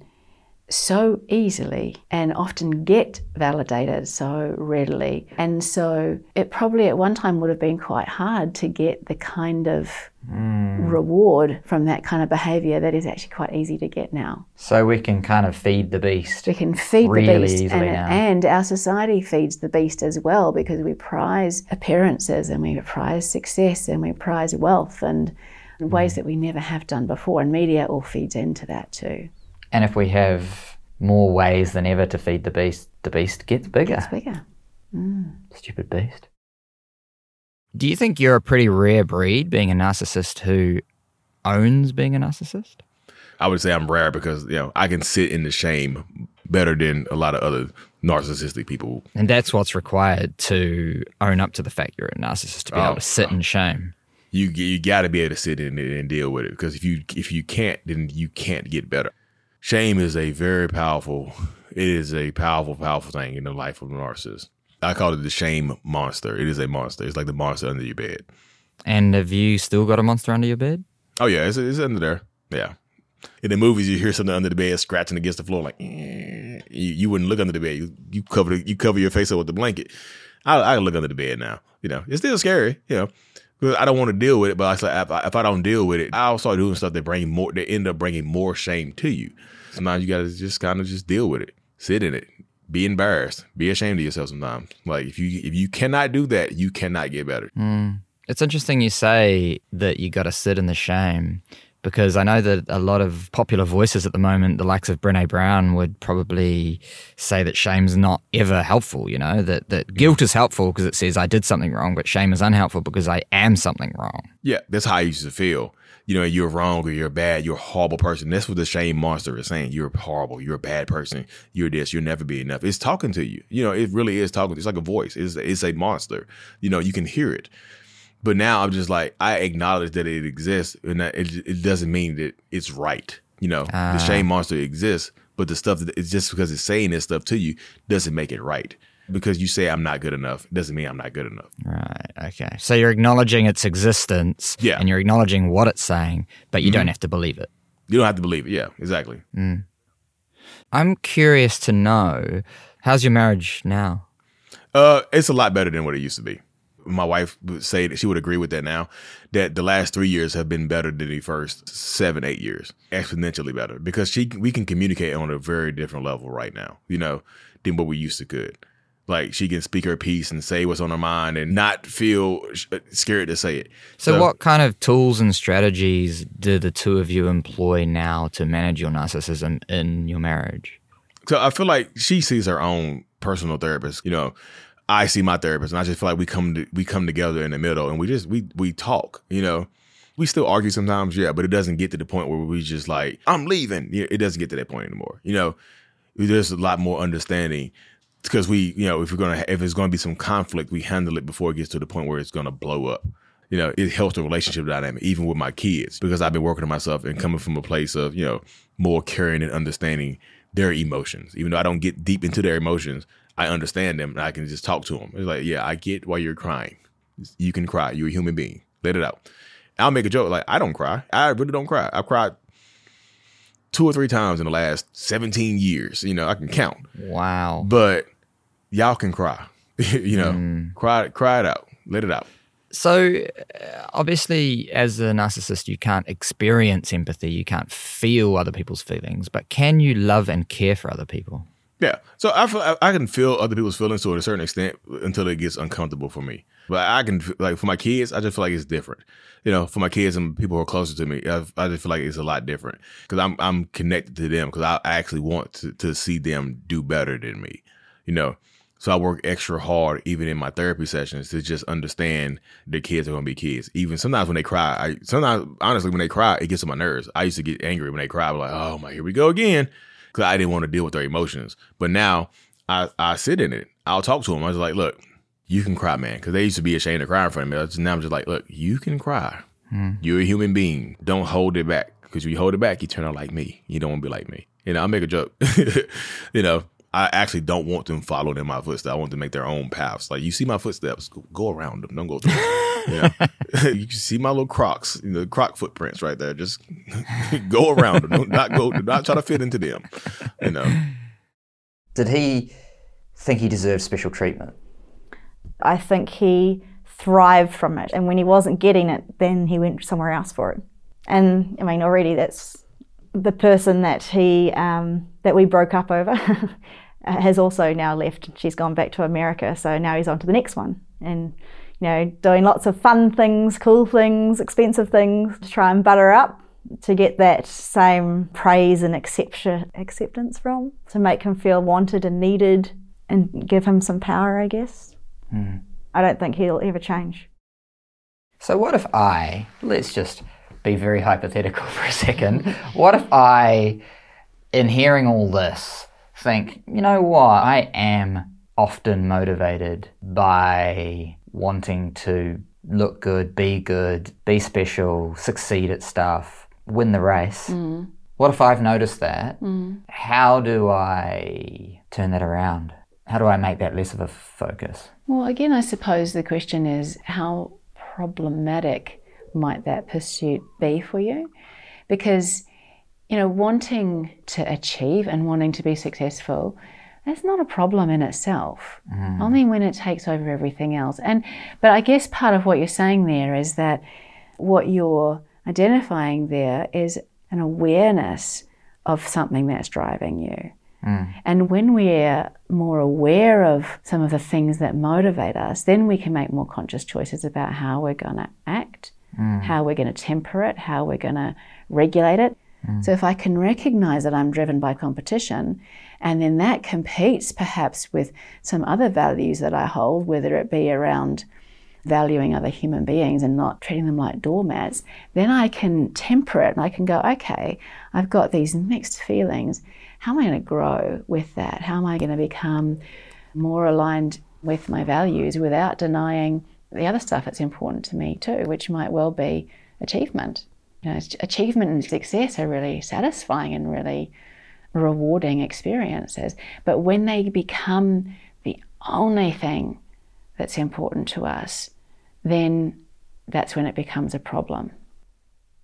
so easily and often get validated so readily. And so it probably at one time would have been quite hard to get the kind of hmm. reward from that kind of behavior that is actually quite easy to get now. So we can kind of feed the beast. We can feed Really the beast, easily and, now. and our society feeds the beast as well because we prize appearances and we prize success and we prize wealth and in ways that we never have done before. And media all feeds into that too. And if we have more ways than ever to feed the beast, the beast gets bigger. It's bigger. Mm. Stupid beast. Do you think you're a pretty rare breed being a narcissist who owns being a narcissist? I would say I'm rare because you know I can sit in the shame better than a lot of other narcissistic people. And that's what's required to own up to the fact you're a narcissist, to be Oh, able to sit in oh. shame. You you got to be able to sit in it and deal with it because if you if you can't, then you can't get better. Shame is a very powerful. It is a powerful, powerful thing in the life of a narcissist. I call it the shame monster. It is a monster. It's like the monster under your bed. And have you still got a monster under your bed? Oh yeah, it's, it's under there. Yeah. In the movies, you hear something under the bed scratching against the floor, like eh. you, you wouldn't look under the bed. You, you cover the, you cover your face up with the blanket. I, I look under the bed now. You know, it's still scary. You know, 'cause I don't want to deal with it. But I say if I, if I don't deal with it, I'll start doing stuff that bring more. That end up bringing more shame to you. Sometimes you got to just kind of just deal with it, sit in it, be embarrassed, be ashamed of yourself. Sometimes, like if you if you cannot do that, you cannot get better. Hmm. It's interesting you say that you got to sit in the shame because I know that a lot of popular voices at the moment, the likes of Brene Brown, would probably say that shame's not ever helpful. You know that that guilt is helpful because it says I did something wrong, but shame is unhelpful because I am something wrong. Yeah, that's how I used to feel. You know, you're wrong or you're bad, you're a horrible person. That's what the shame monster is saying. You're horrible, you're a bad person, you're this, you'll never be enough. It's talking to you. You know, it really is talking. It's like a voice. It's it's a monster. You know, you can hear it. But now I'm just like, I acknowledge that it exists, and that it, it doesn't mean that it's right. You know, the ah. shame monster exists, but the stuff that it's just because it's saying this stuff to you doesn't make it right. Because you say I'm not good enough, doesn't mean I'm not good enough. Right. Okay. So you're acknowledging its existence, Yeah. and you're acknowledging what it's saying, but you don't mm-hmm. have to believe it. You don't have to believe it. Yeah, exactly. Mm. I'm curious to know how's your marriage now? Uh, it's a lot better than what it used to be. My wife would say that she would agree with that now. That the last three years have been better than the first seven, eight years, exponentially better because she we can communicate on a very different level right now. You know, than what we used to could. Like she can speak her piece and say what's on her mind and not feel sh- uh, scared to say it. So, what kind of tools and strategies do the two of you employ now to manage your narcissism in your marriage? So I feel like she sees her own personal therapist. You know, I see my therapist, and I just feel like we come to, we come together in the middle, and we just we we talk. You know, we still argue sometimes, yeah, but it doesn't get to the point where we just like I'm leaving. It doesn't get to that point anymore. You know, there's a lot more understanding because we, you know, if we're gonna if there's gonna be some conflict, we handle it before it gets to the point where it's gonna blow up. You know, it helps the relationship dynamic, even with my kids, because I've been working on myself and coming from a place of, you know, more caring and understanding their emotions. Even though I don't get deep into their emotions, I understand them and I can just talk to them. It's like, yeah, I get why you're crying. You can cry. You're a human being. Let it out. I'll make a joke like, I don't cry. I really don't cry. I've cried two or three times in the last 17 years. You know, I can count Wow. but y'all can cry. you know, cry, cry it out, let it out. So, uh, obviously, as a narcissist, you can't experience empathy, you can't feel other people's feelings, but can you love and care for other people? Yeah. So I feel, I- can feel other people's feelings to a certain extent until it gets uncomfortable for me. But I can like for my kids, I just feel like it's different. You know, for my kids and people who are closer to me, I, I just feel like it's a lot different because I'm I'm connected to them because I actually want to to see them do better than me. You know. So I work extra hard, even in my therapy sessions, to just understand the kids are gonna be kids. Even sometimes when they cry, I sometimes honestly when they cry, it gets on my nerves. I used to get angry when they cry. I'm like, oh my, here we go again, because I didn't want to deal with their emotions. But now I I sit in it. I'll talk to them. I was like, look, you can cry, man, because they used to be ashamed to cry in front of me. I Now I'm just like, look, you can cry. Hmm. You're a human being. Don't hold it back, because if you hold it back, you turn out like me. You don't want to be like me. You know, I'll make a joke. you know, I actually don't want them following in my footsteps. I want them to make their own paths. Like you see my footsteps, go, go around them. Don't go through. them. You, you can see my little Crocs, you know, the Croc footprints right there. Just go around them. Don't not go. Do not try to fit into them. You know. Did he think he deserved special treatment? I think he thrived from it. And when he wasn't getting it, then he went somewhere else for it. And I mean, already that's the person that he um, that we broke up over has also now left. She's gone back to America, so now he's on to the next one. And you know, doing lots of fun things, cool things, expensive things to try and butter up to get that same praise and accepta- acceptance from, to make him feel wanted and needed and give him some power, I guess. Hmm. I don't think he'll ever change. So, what if I, let's just be very hypothetical for a second, what if I, in hearing all this, think, you know what, I am often motivated by wanting to look good, be good, be special, succeed at stuff, win the race. Mm. What if I've noticed that? How do I turn that around? How do I make that less of a focus? Well, again, I suppose the question is how problematic might that pursuit be for you? Because, you know, wanting to achieve and wanting to be successful, that's not a problem in itself. Mm. Only when it takes over everything else. And but I guess part of what you're saying there is that what you're identifying there is an awareness of something that's driving you. Mm. And when we're more aware of some of the things that motivate us, then we can make more conscious choices about how we're going to act, mm. how we're going to temper it, how we're going to regulate it. So if I can recognize that I'm driven by competition, and then that competes perhaps with some other values that I hold, whether it be around valuing other human beings and not treating them like doormats, then I can temper it and I can go, okay, I've got these mixed feelings. How am I going to grow with that? How am I going to become more aligned with my values without denying the other stuff that's important to me too, which might well be achievement. You know, achievement and success are really satisfying and really rewarding experiences. But when they become the only thing that's important to us, then that's when it becomes a problem.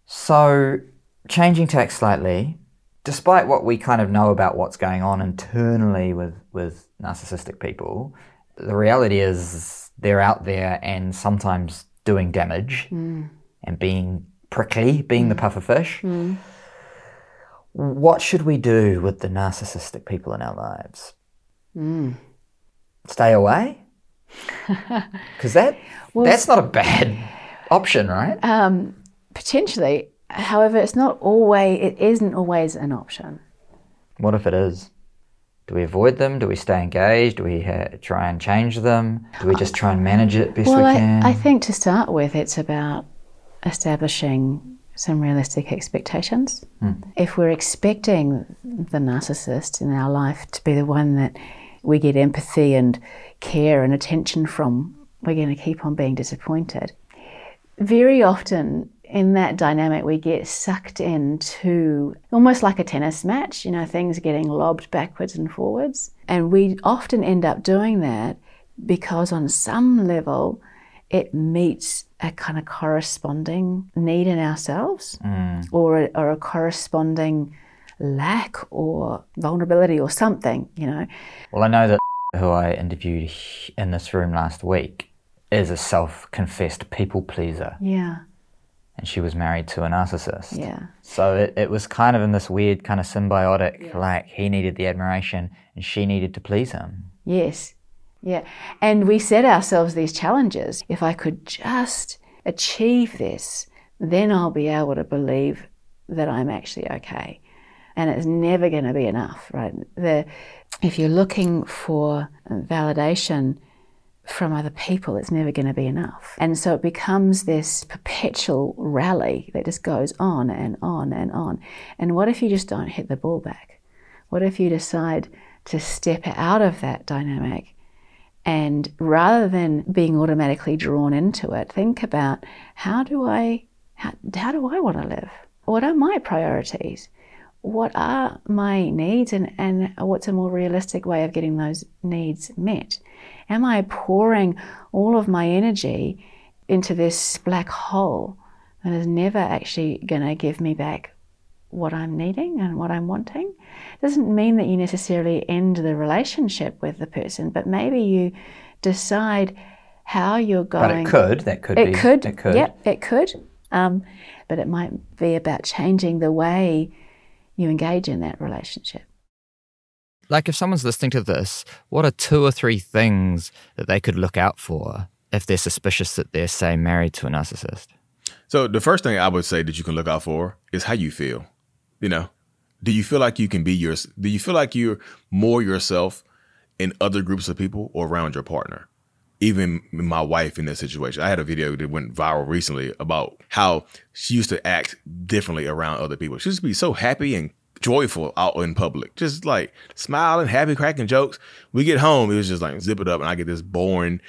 So, changing tack slightly, despite what we kind of know about what's going on internally with, with narcissistic people, the reality is they're out there and sometimes doing damage mm. and being prickly, being the mm. puffer fish. Mm. What should we do with the narcissistic people in our lives? Mm. Stay away? Because that that's not a bad option, right? Um, potentially, however, it's not always. It isn't always an option. What if it is? Do we avoid them? Do we stay engaged? Do we ha- try and change them? Do we just try and manage it best Well, we can? I, I think to start with, it's about establishing some realistic expectations. Hmm. If we're expecting the narcissist in our life to be the one that we get empathy and care and attention from, we're going to keep on being disappointed. Very often in that dynamic, we get sucked into almost like a tennis match, you know, things getting lobbed backwards and forwards. And we often end up doing that because, on some level, it meets a kind of corresponding need in ourselves mm. or, a, or a corresponding lack or vulnerability or something, you know. well, I know that who I interviewed in this room last week is a self-confessed people pleaser, Yeah, and she was married to a narcissist. yeah. So it, it was kind of in this weird kind of symbiotic, like he needed the admiration and she needed to please him. Yes. Yeah. And we set ourselves these challenges. If I could just achieve this, then I'll be able to believe that I'm actually okay. And it's never going to be enough, right? The, if you're looking for validation from other people, it's never going to be enough. And so it becomes this perpetual rally that just goes on and on and on. And what if you just don't hit the ball back? What if you decide to step out of that dynamic and rather than being automatically drawn into it, think about how do I how, how do I want to live? What are my priorities? What are my needs and, and what's a more realistic way of getting those needs met? Am I pouring all of my energy into this black hole that is never actually going to give me back what I'm needing and what I'm wanting. Doesn't mean that you necessarily end the relationship with the person, but maybe you decide how you're going. But it could, that could It be. could. It could. Yep, it could. Um, but it might be about changing the way you engage in that relationship. Like if someone's listening to this, what are two or three things that they could look out for if they're suspicious that they're, say, married to a narcissist? So the first thing I would say that you can look out for is how you feel. You know, do you feel like you can be yours? Do you feel like you're more yourself in other groups of people or around your partner? Even my wife in that situation, I had a video that went viral recently about how she used to act differently around other people. She used to be so happy and joyful out in public, just like smiling, happy, cracking jokes. We get home, it was just like zip it up, and I get this boring,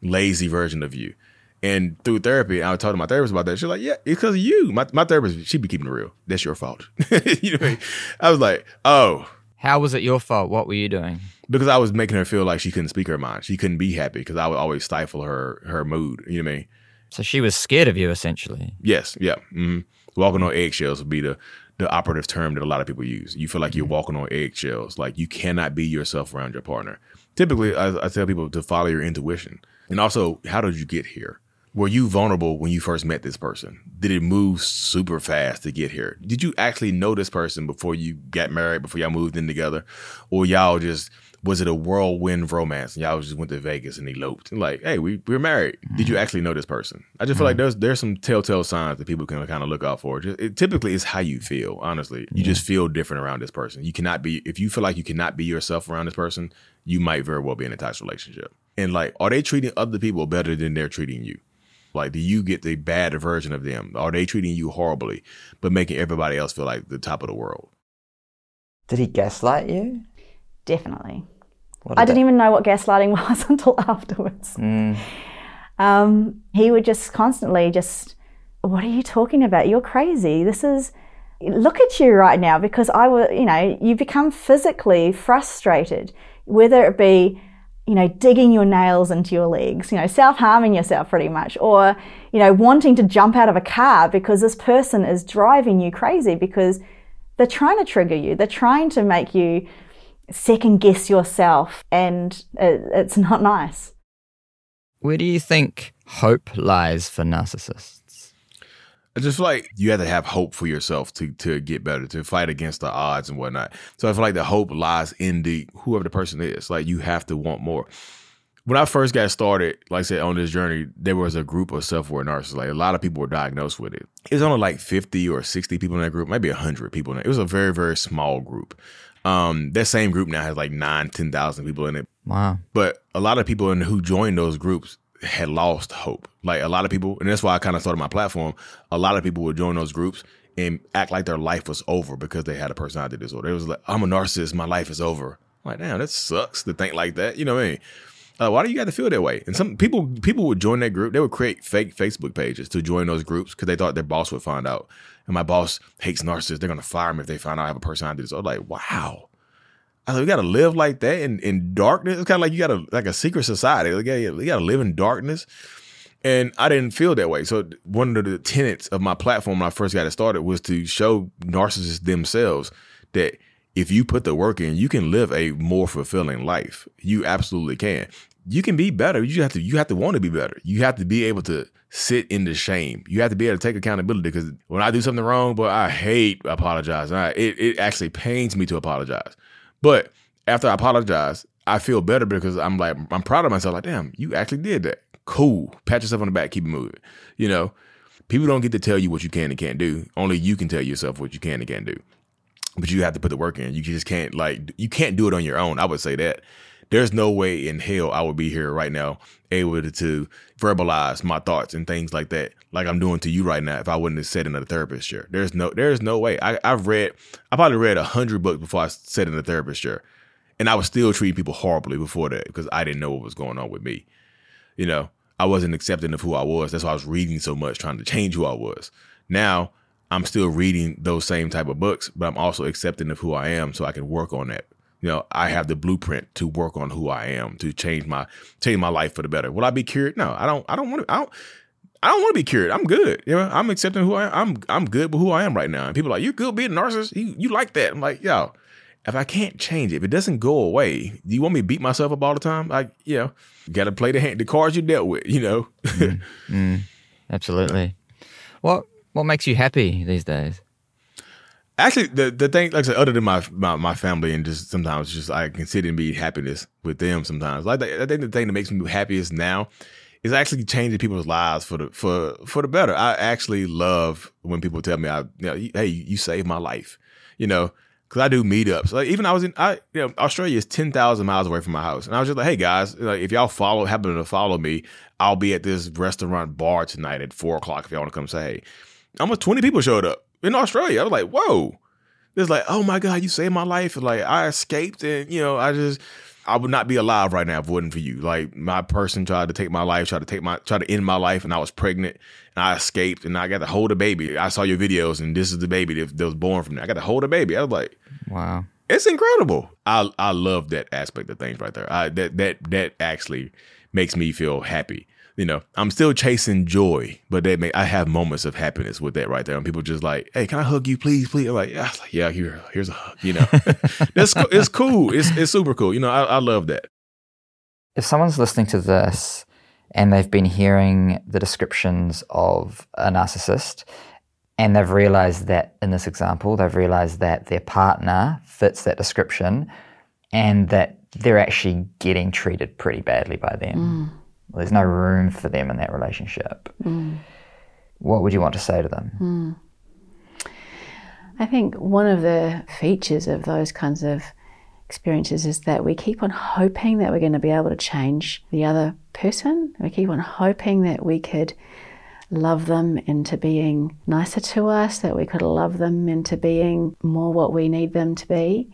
lazy version of you. And through therapy, I was talking to my therapist about that. She's like, "Yeah, it's because of you." My my therapist, she'd be keeping it real. That's your fault. you know, what I, mean? I was like, "Oh." How was it your fault? What were you doing? Because I was making her feel like she couldn't speak her mind. She couldn't be happy because I would always stifle her her mood. You know what I mean? So she was scared of you, essentially. Yes. Yeah. Mm-hmm. Walking on eggshells would be the the operative term that a lot of people use. You feel like you're walking on eggshells. Like you cannot be yourself around your partner. Typically, I, I tell people to follow your intuition. And also, how did you get here? Were you vulnerable when you first met this person? Did it move super fast to get here? Did you actually know this person before you got married, before y'all moved in together? Or y'all just, was it a whirlwind romance and y'all just went to Vegas and eloped? And like, hey, we, we're married. Did you mm-hmm. actually know this person? I just feel like mm-hmm. there's there's some telltale signs that people can kind of look out for. Just, it typically is how you feel, honestly. You just feel different around this person. You cannot be, if you feel like you cannot be yourself around this person, you might very well be in a toxic relationship. And like, are they treating other people better than they're treating you? Like, do you get the bad version of them? Are they treating you horribly, but making everybody else feel like the top of the world? Did he gaslight you? Definitely. What I did didn't even know what gaslighting was until afterwards. Um, he would just constantly just, what are you talking about? You're crazy. This is, look at you right now because I was, you know, you become physically frustrated, whether it be, you know, digging your nails into your legs, you know, self harming yourself pretty much, or, you know, wanting to jump out of a car because this person is driving you crazy because they're trying to trigger you. They're trying to make you second guess yourself, and it, it's not nice. Where do you think hope lies for narcissists? I just feel like you have to have hope for yourself to to get better, to fight against the odds and whatnot. So I feel like the hope lies in the whoever the person is. Like you have to want more. When I first got started, like I said, on this journey, there was a group of self-aware narcissists. Like a lot of people were diagnosed with it. It was only like 50 or 60 people in that group, maybe 100 people in it. It was a very, very small group. Um, that same group now has like nine, 10,000 people in it. Wow. But a lot of people in, who joined those groups had lost hope. Like a lot of people, and that's why I kind of started my platform. A lot of people would join those groups and act like their life was over because they had a personality disorder. It was like, I'm a narcissist, my life is over. I'm like, damn, that sucks to think like that. You know what I mean? Uh, why do you got to feel that way? And some people people would join that group. They would create fake Facebook pages to join those groups because they thought their boss would find out. And my boss hates narcissists. They're gonna fire me if they find out I have a personality disorder. Like, wow. I we gotta live like that in, in darkness. It's kind of like you gotta like a secret society. Like, yeah, you gotta live in darkness. And I didn't feel that way. So one of the tenets of my platform when I first got it started was to show narcissists themselves that if you put the work in, you can live a more fulfilling life. You absolutely can. You can be better. You have to you have to want to be better. You have to be able to sit in the shame. You have to be able to take accountability because when I do something wrong, but I hate apologizing. I, it, it actually pains me to apologize. But after I apologize, I feel better because I'm like, I'm proud of myself. Like, damn, you actually did that. Cool. Pat yourself on the back, keep it moving. You know, people don't get to tell you what you can and can't do. Only you can tell yourself what you can and can't do. But you have to put the work in. You just can't, like, you can't do it on your own. I would say that. There's no way in hell I would be here right now able to, verbalize my thoughts and things like that, like I'm doing to you right now. If I wouldn't have sat in a therapist chair, there's no, there's no way. I, I've read, I probably read a hundred books before I sat in a therapist chair, and I was still treating people horribly before that because I didn't know what was going on with me. You know, I wasn't accepting of who I was. That's why I was reading so much, trying to change who I was. Now I'm still reading those same type of books, but I'm also accepting of who I am, so I can work on that you know, I have the blueprint to work on who I am, to change my change my life for the better. Will I be cured? No, I don't. I don't want to. I don't. I don't want to be cured. I'm good. You know, I'm accepting who I am. I'm I'm good with who I am right now. And people are like, you good being a narcissist? You you like that? I'm like, yo, if I can't change it, if it doesn't go away, do you want me to beat myself up all the time? Like, you know, you got to play the hand, the cards you dealt with. You know. Mm, absolutely. What what makes you happy these days? Actually, the the thing, like I said, other than my, my my family and just sometimes just I consider and be happiness with them. Sometimes, like I think the thing that makes me happiest now is actually changing people's lives for the for for the better. I actually love when people tell me, "I, you know, hey, you saved my life," you know, because I do meetups. Like even I was in, I you know, Australia is ten thousand miles away from my house, and I was just like, "Hey guys, like, if y'all follow, happen to follow me, I'll be at this restaurant bar tonight at four o'clock if y'all want to come say hey." Almost twenty people showed up in Australia. I was like, whoa, It's like, oh my God, you saved my life. And like I escaped and you know, I just I would not be alive right now if it wasn't for you. Like my person tried to take my life, tried to take my tried to end my life and I was pregnant and I escaped and I got to hold a baby. I saw your videos and this is the baby that, that was born from there. I got to hold a baby. I was like, Wow. it's incredible. I I love that aspect of things right there. I that that that actually makes me feel happy. You know, I'm still chasing joy, but that make I have moments of happiness with that right there. And people just like, "Hey, can I hug you, please, please?" I'm like, "Yeah, like, yeah here, here's a hug." You know, that's it's cool. It's it's super cool. You know, I, I love that. If someone's listening to this and they've been hearing the descriptions of a narcissist and they've realized that in this example, they've realized that their partner fits that description and that they're actually getting treated pretty badly by them. Mm. There's no room for them in that relationship. Mm. What would you want to say to them? Hmm. I think one of the features of those kinds of experiences is that we keep on hoping that we're going to be able to change the other person. We keep on hoping that we could love them into being nicer to us, that we could love them into being more what we need them to be.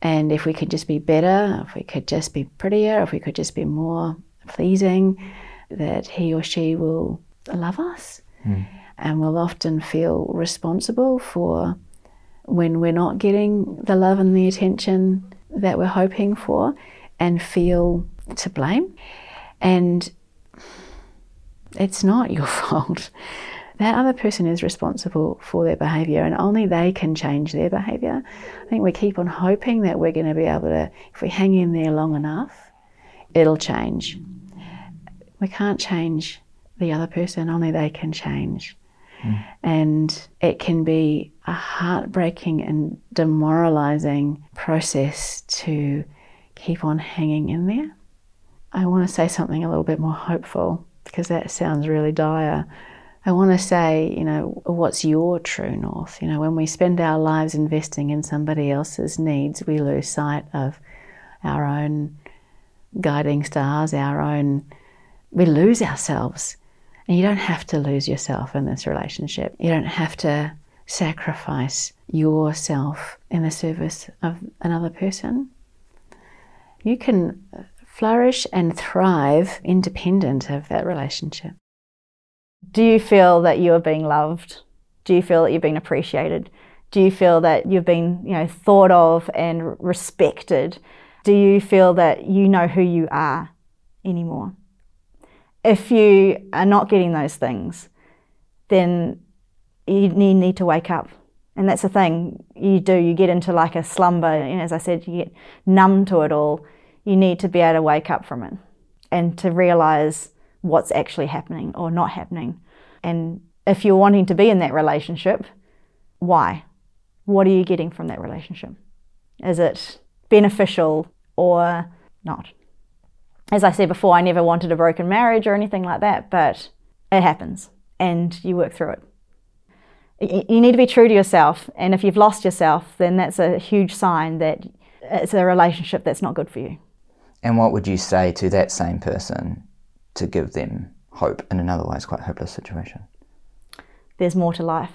And if we could just be better, if we could just be prettier, if we could just be more pleasing, that he or she will love us hmm. and we'll often feel responsible for when we're not getting the love and the attention that we're hoping for and feel to blame. And it's not your fault. That other person is responsible for their behaviour and only they can change their behaviour. I think we keep on hoping that we're going to be able to, if we hang in there long enough, it'll change. We can't change the other person, only they can change. Hmm. And it can be a heartbreaking and demoralizing process to keep on hanging in there. I want to say something a little bit more hopeful because that sounds really dire. I want to say, you know, what's your true north? You know, when we spend our lives investing in somebody else's needs, we lose sight of our own guiding stars, our own, we lose ourselves. And you don't have to lose yourself in this relationship. You don't have to sacrifice yourself in the service of another person. You can flourish and thrive independent of that relationship. Do you feel that you are being loved? Do you feel that you're being appreciated? Do you feel that you've been, you know, thought of and respected? Do you feel that you know who you are anymore? If you are not getting those things, then you need, to wake up. And that's the thing you do. You get into like a slumber, and as I said, you get numb to it all. You need to be able to wake up from it and to realize what's actually happening or not happening. And if you're wanting to be in that relationship, why? What are you getting from that relationship? Is it beneficial or not? As I said before, I never wanted a broken marriage or anything like that, but it happens and you work through it. You need to be true to yourself, and if you've lost yourself, then that's a huge sign that it's a relationship that's not good for you. And what would you say to that same person to give them hope in an otherwise quite hopeless situation? there's more to life.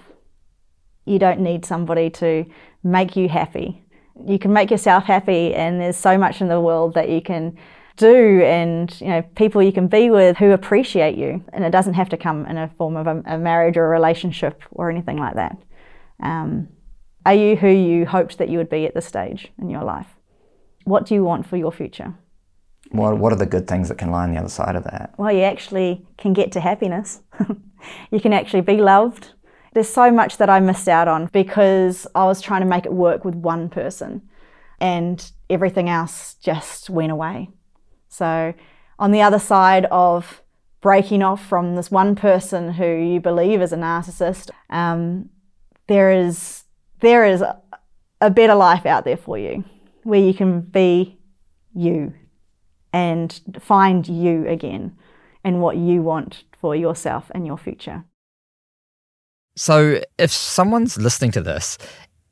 You don't need somebody to make you happy. You can make yourself happy, and there's so much in the world that you can do, and you know people you can be with who appreciate you. And it doesn't have to come in a form of a, a marriage or a relationship or anything like that. Um, are you who you hoped that you would be at this stage in your life? What do you want for your future? What, what are the good things that can lie on the other side of that? well, you actually can get to happiness. you can actually be loved. There's so much that I missed out on because I was trying to make it work with one person and everything else just went away. So, on the other side of breaking off from this one person who you believe is a narcissist, um, there is there is a, a better life out there for you where you can be you and find you again and what you want for yourself and your future. So, if someone's listening to this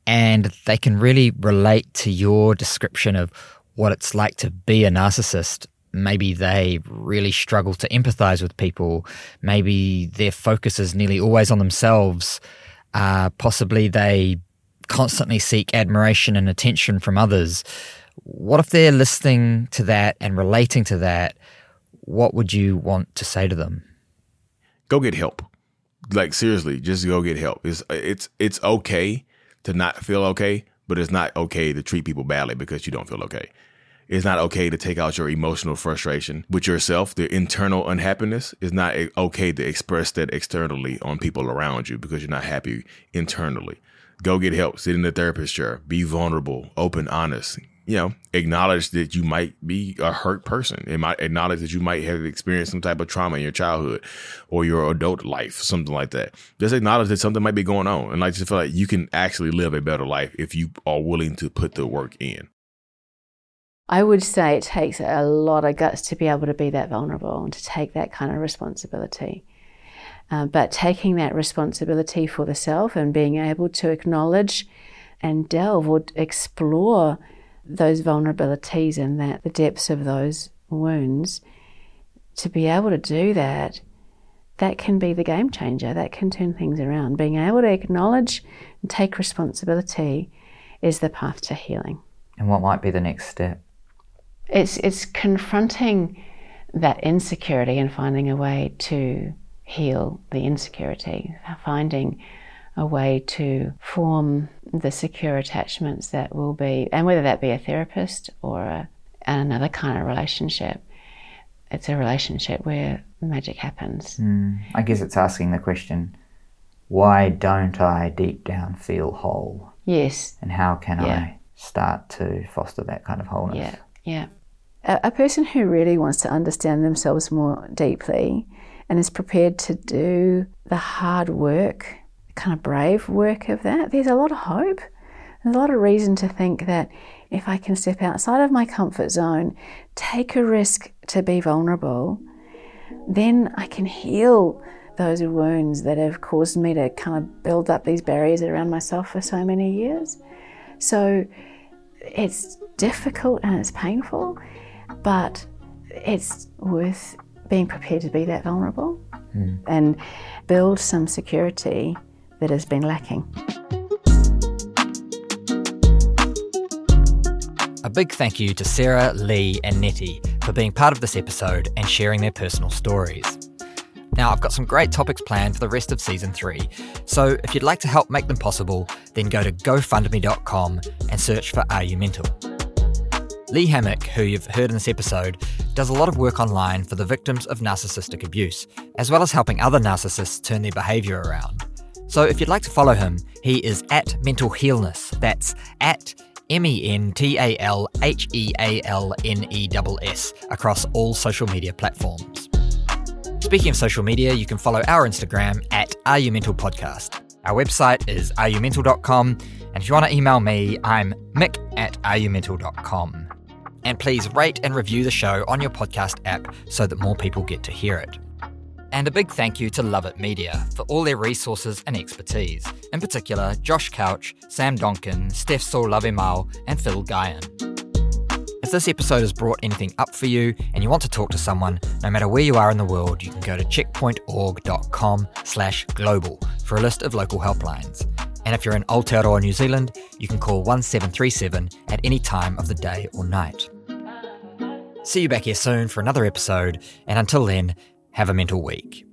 and they can really relate to your description of what it's like to be a narcissist, maybe they really struggle to empathize with people, maybe their focus is nearly always on themselves, uh, possibly they constantly seek admiration and attention from others. What if they're listening to that and relating to that? What would you want to say to them? Go get help. Like seriously, just go get help. It's it's it's okay to not feel okay, but it's not okay to treat people badly because you don't feel okay. It's not okay to take out your emotional frustration with yourself, the internal unhappiness. It's not okay to express that externally on people around you because you're not happy internally. Go get help, sit in the therapist chair, be vulnerable, open, honest. You know, acknowledge that you might be a hurt person. It might acknowledge that you might have experienced some type of trauma in your childhood or your adult life, something like that. Just acknowledge that something might be going on and like just feel like you can actually live a better life if you are willing to put the work in. I would say it takes a lot of guts to be able to be that vulnerable and to take that kind of responsibility. Uh, but taking that responsibility for the self and being able to acknowledge and delve or explore those vulnerabilities and that the depths of those wounds, to be able to do that, that can be the game changer. That can turn things around. Being able to acknowledge and take responsibility is the path to healing. And what might be the next step? It's it's confronting that insecurity and finding a way to heal the insecurity, finding a way to form the secure attachments that will be, and whether that be a therapist or a, another kind of relationship, it's a relationship where magic happens. Mm, I guess it's asking the question why don't I deep down feel whole? Yes. And how can Yeah. I start to foster that kind of wholeness? Yeah, yeah. A, a person who really wants to understand themselves more deeply and is prepared to do the hard work, kind of brave work of that, there's a lot of hope. There's a lot of reason to think that if I can step outside of my comfort zone, take a risk to be vulnerable, then I can heal those wounds that have caused me to kind of build up these barriers around myself for so many years. So it's difficult and it's painful, but it's worth being prepared to be that vulnerable hmm. and build some security that has been lacking. A big thank you to Sarah, Lee, and Nettie for being part of this episode and sharing their personal stories. Now, I've got some great topics planned for the rest of season three, so if you'd like to help make them possible, then go to gofundme.com and search for Are You Mental? Lee Hammock, who you've heard in this episode, does a lot of work online for the victims of narcissistic abuse, as well as helping other narcissists turn their behaviour around. So if you'd like to follow him, he is at Mental Healness. That's at M E N T A L H E A L N E S across all social media platforms. Speaking of social media, you can follow our Instagram at Are You Mental Podcast. Our website is areyoumental.com, and if you want to email me, I'm mick at areyoumental.com. And please rate and review the show on your podcast app so that more people get to hear it. And a big thank you to Love It Media for all their resources and expertise, in particular Josh Couch, Sam Donkin, Steph Saul and Phil Guyan. If this episode has brought anything up for you and you want to talk to someone, no matter where you are in the world, you can go to checkpointorg.com slash global for a list of local helplines. And if you're in Aotearoa, New Zealand, you can call 1737 at any time of the day or night. See you back here soon for another episode, and until then, have a mental week.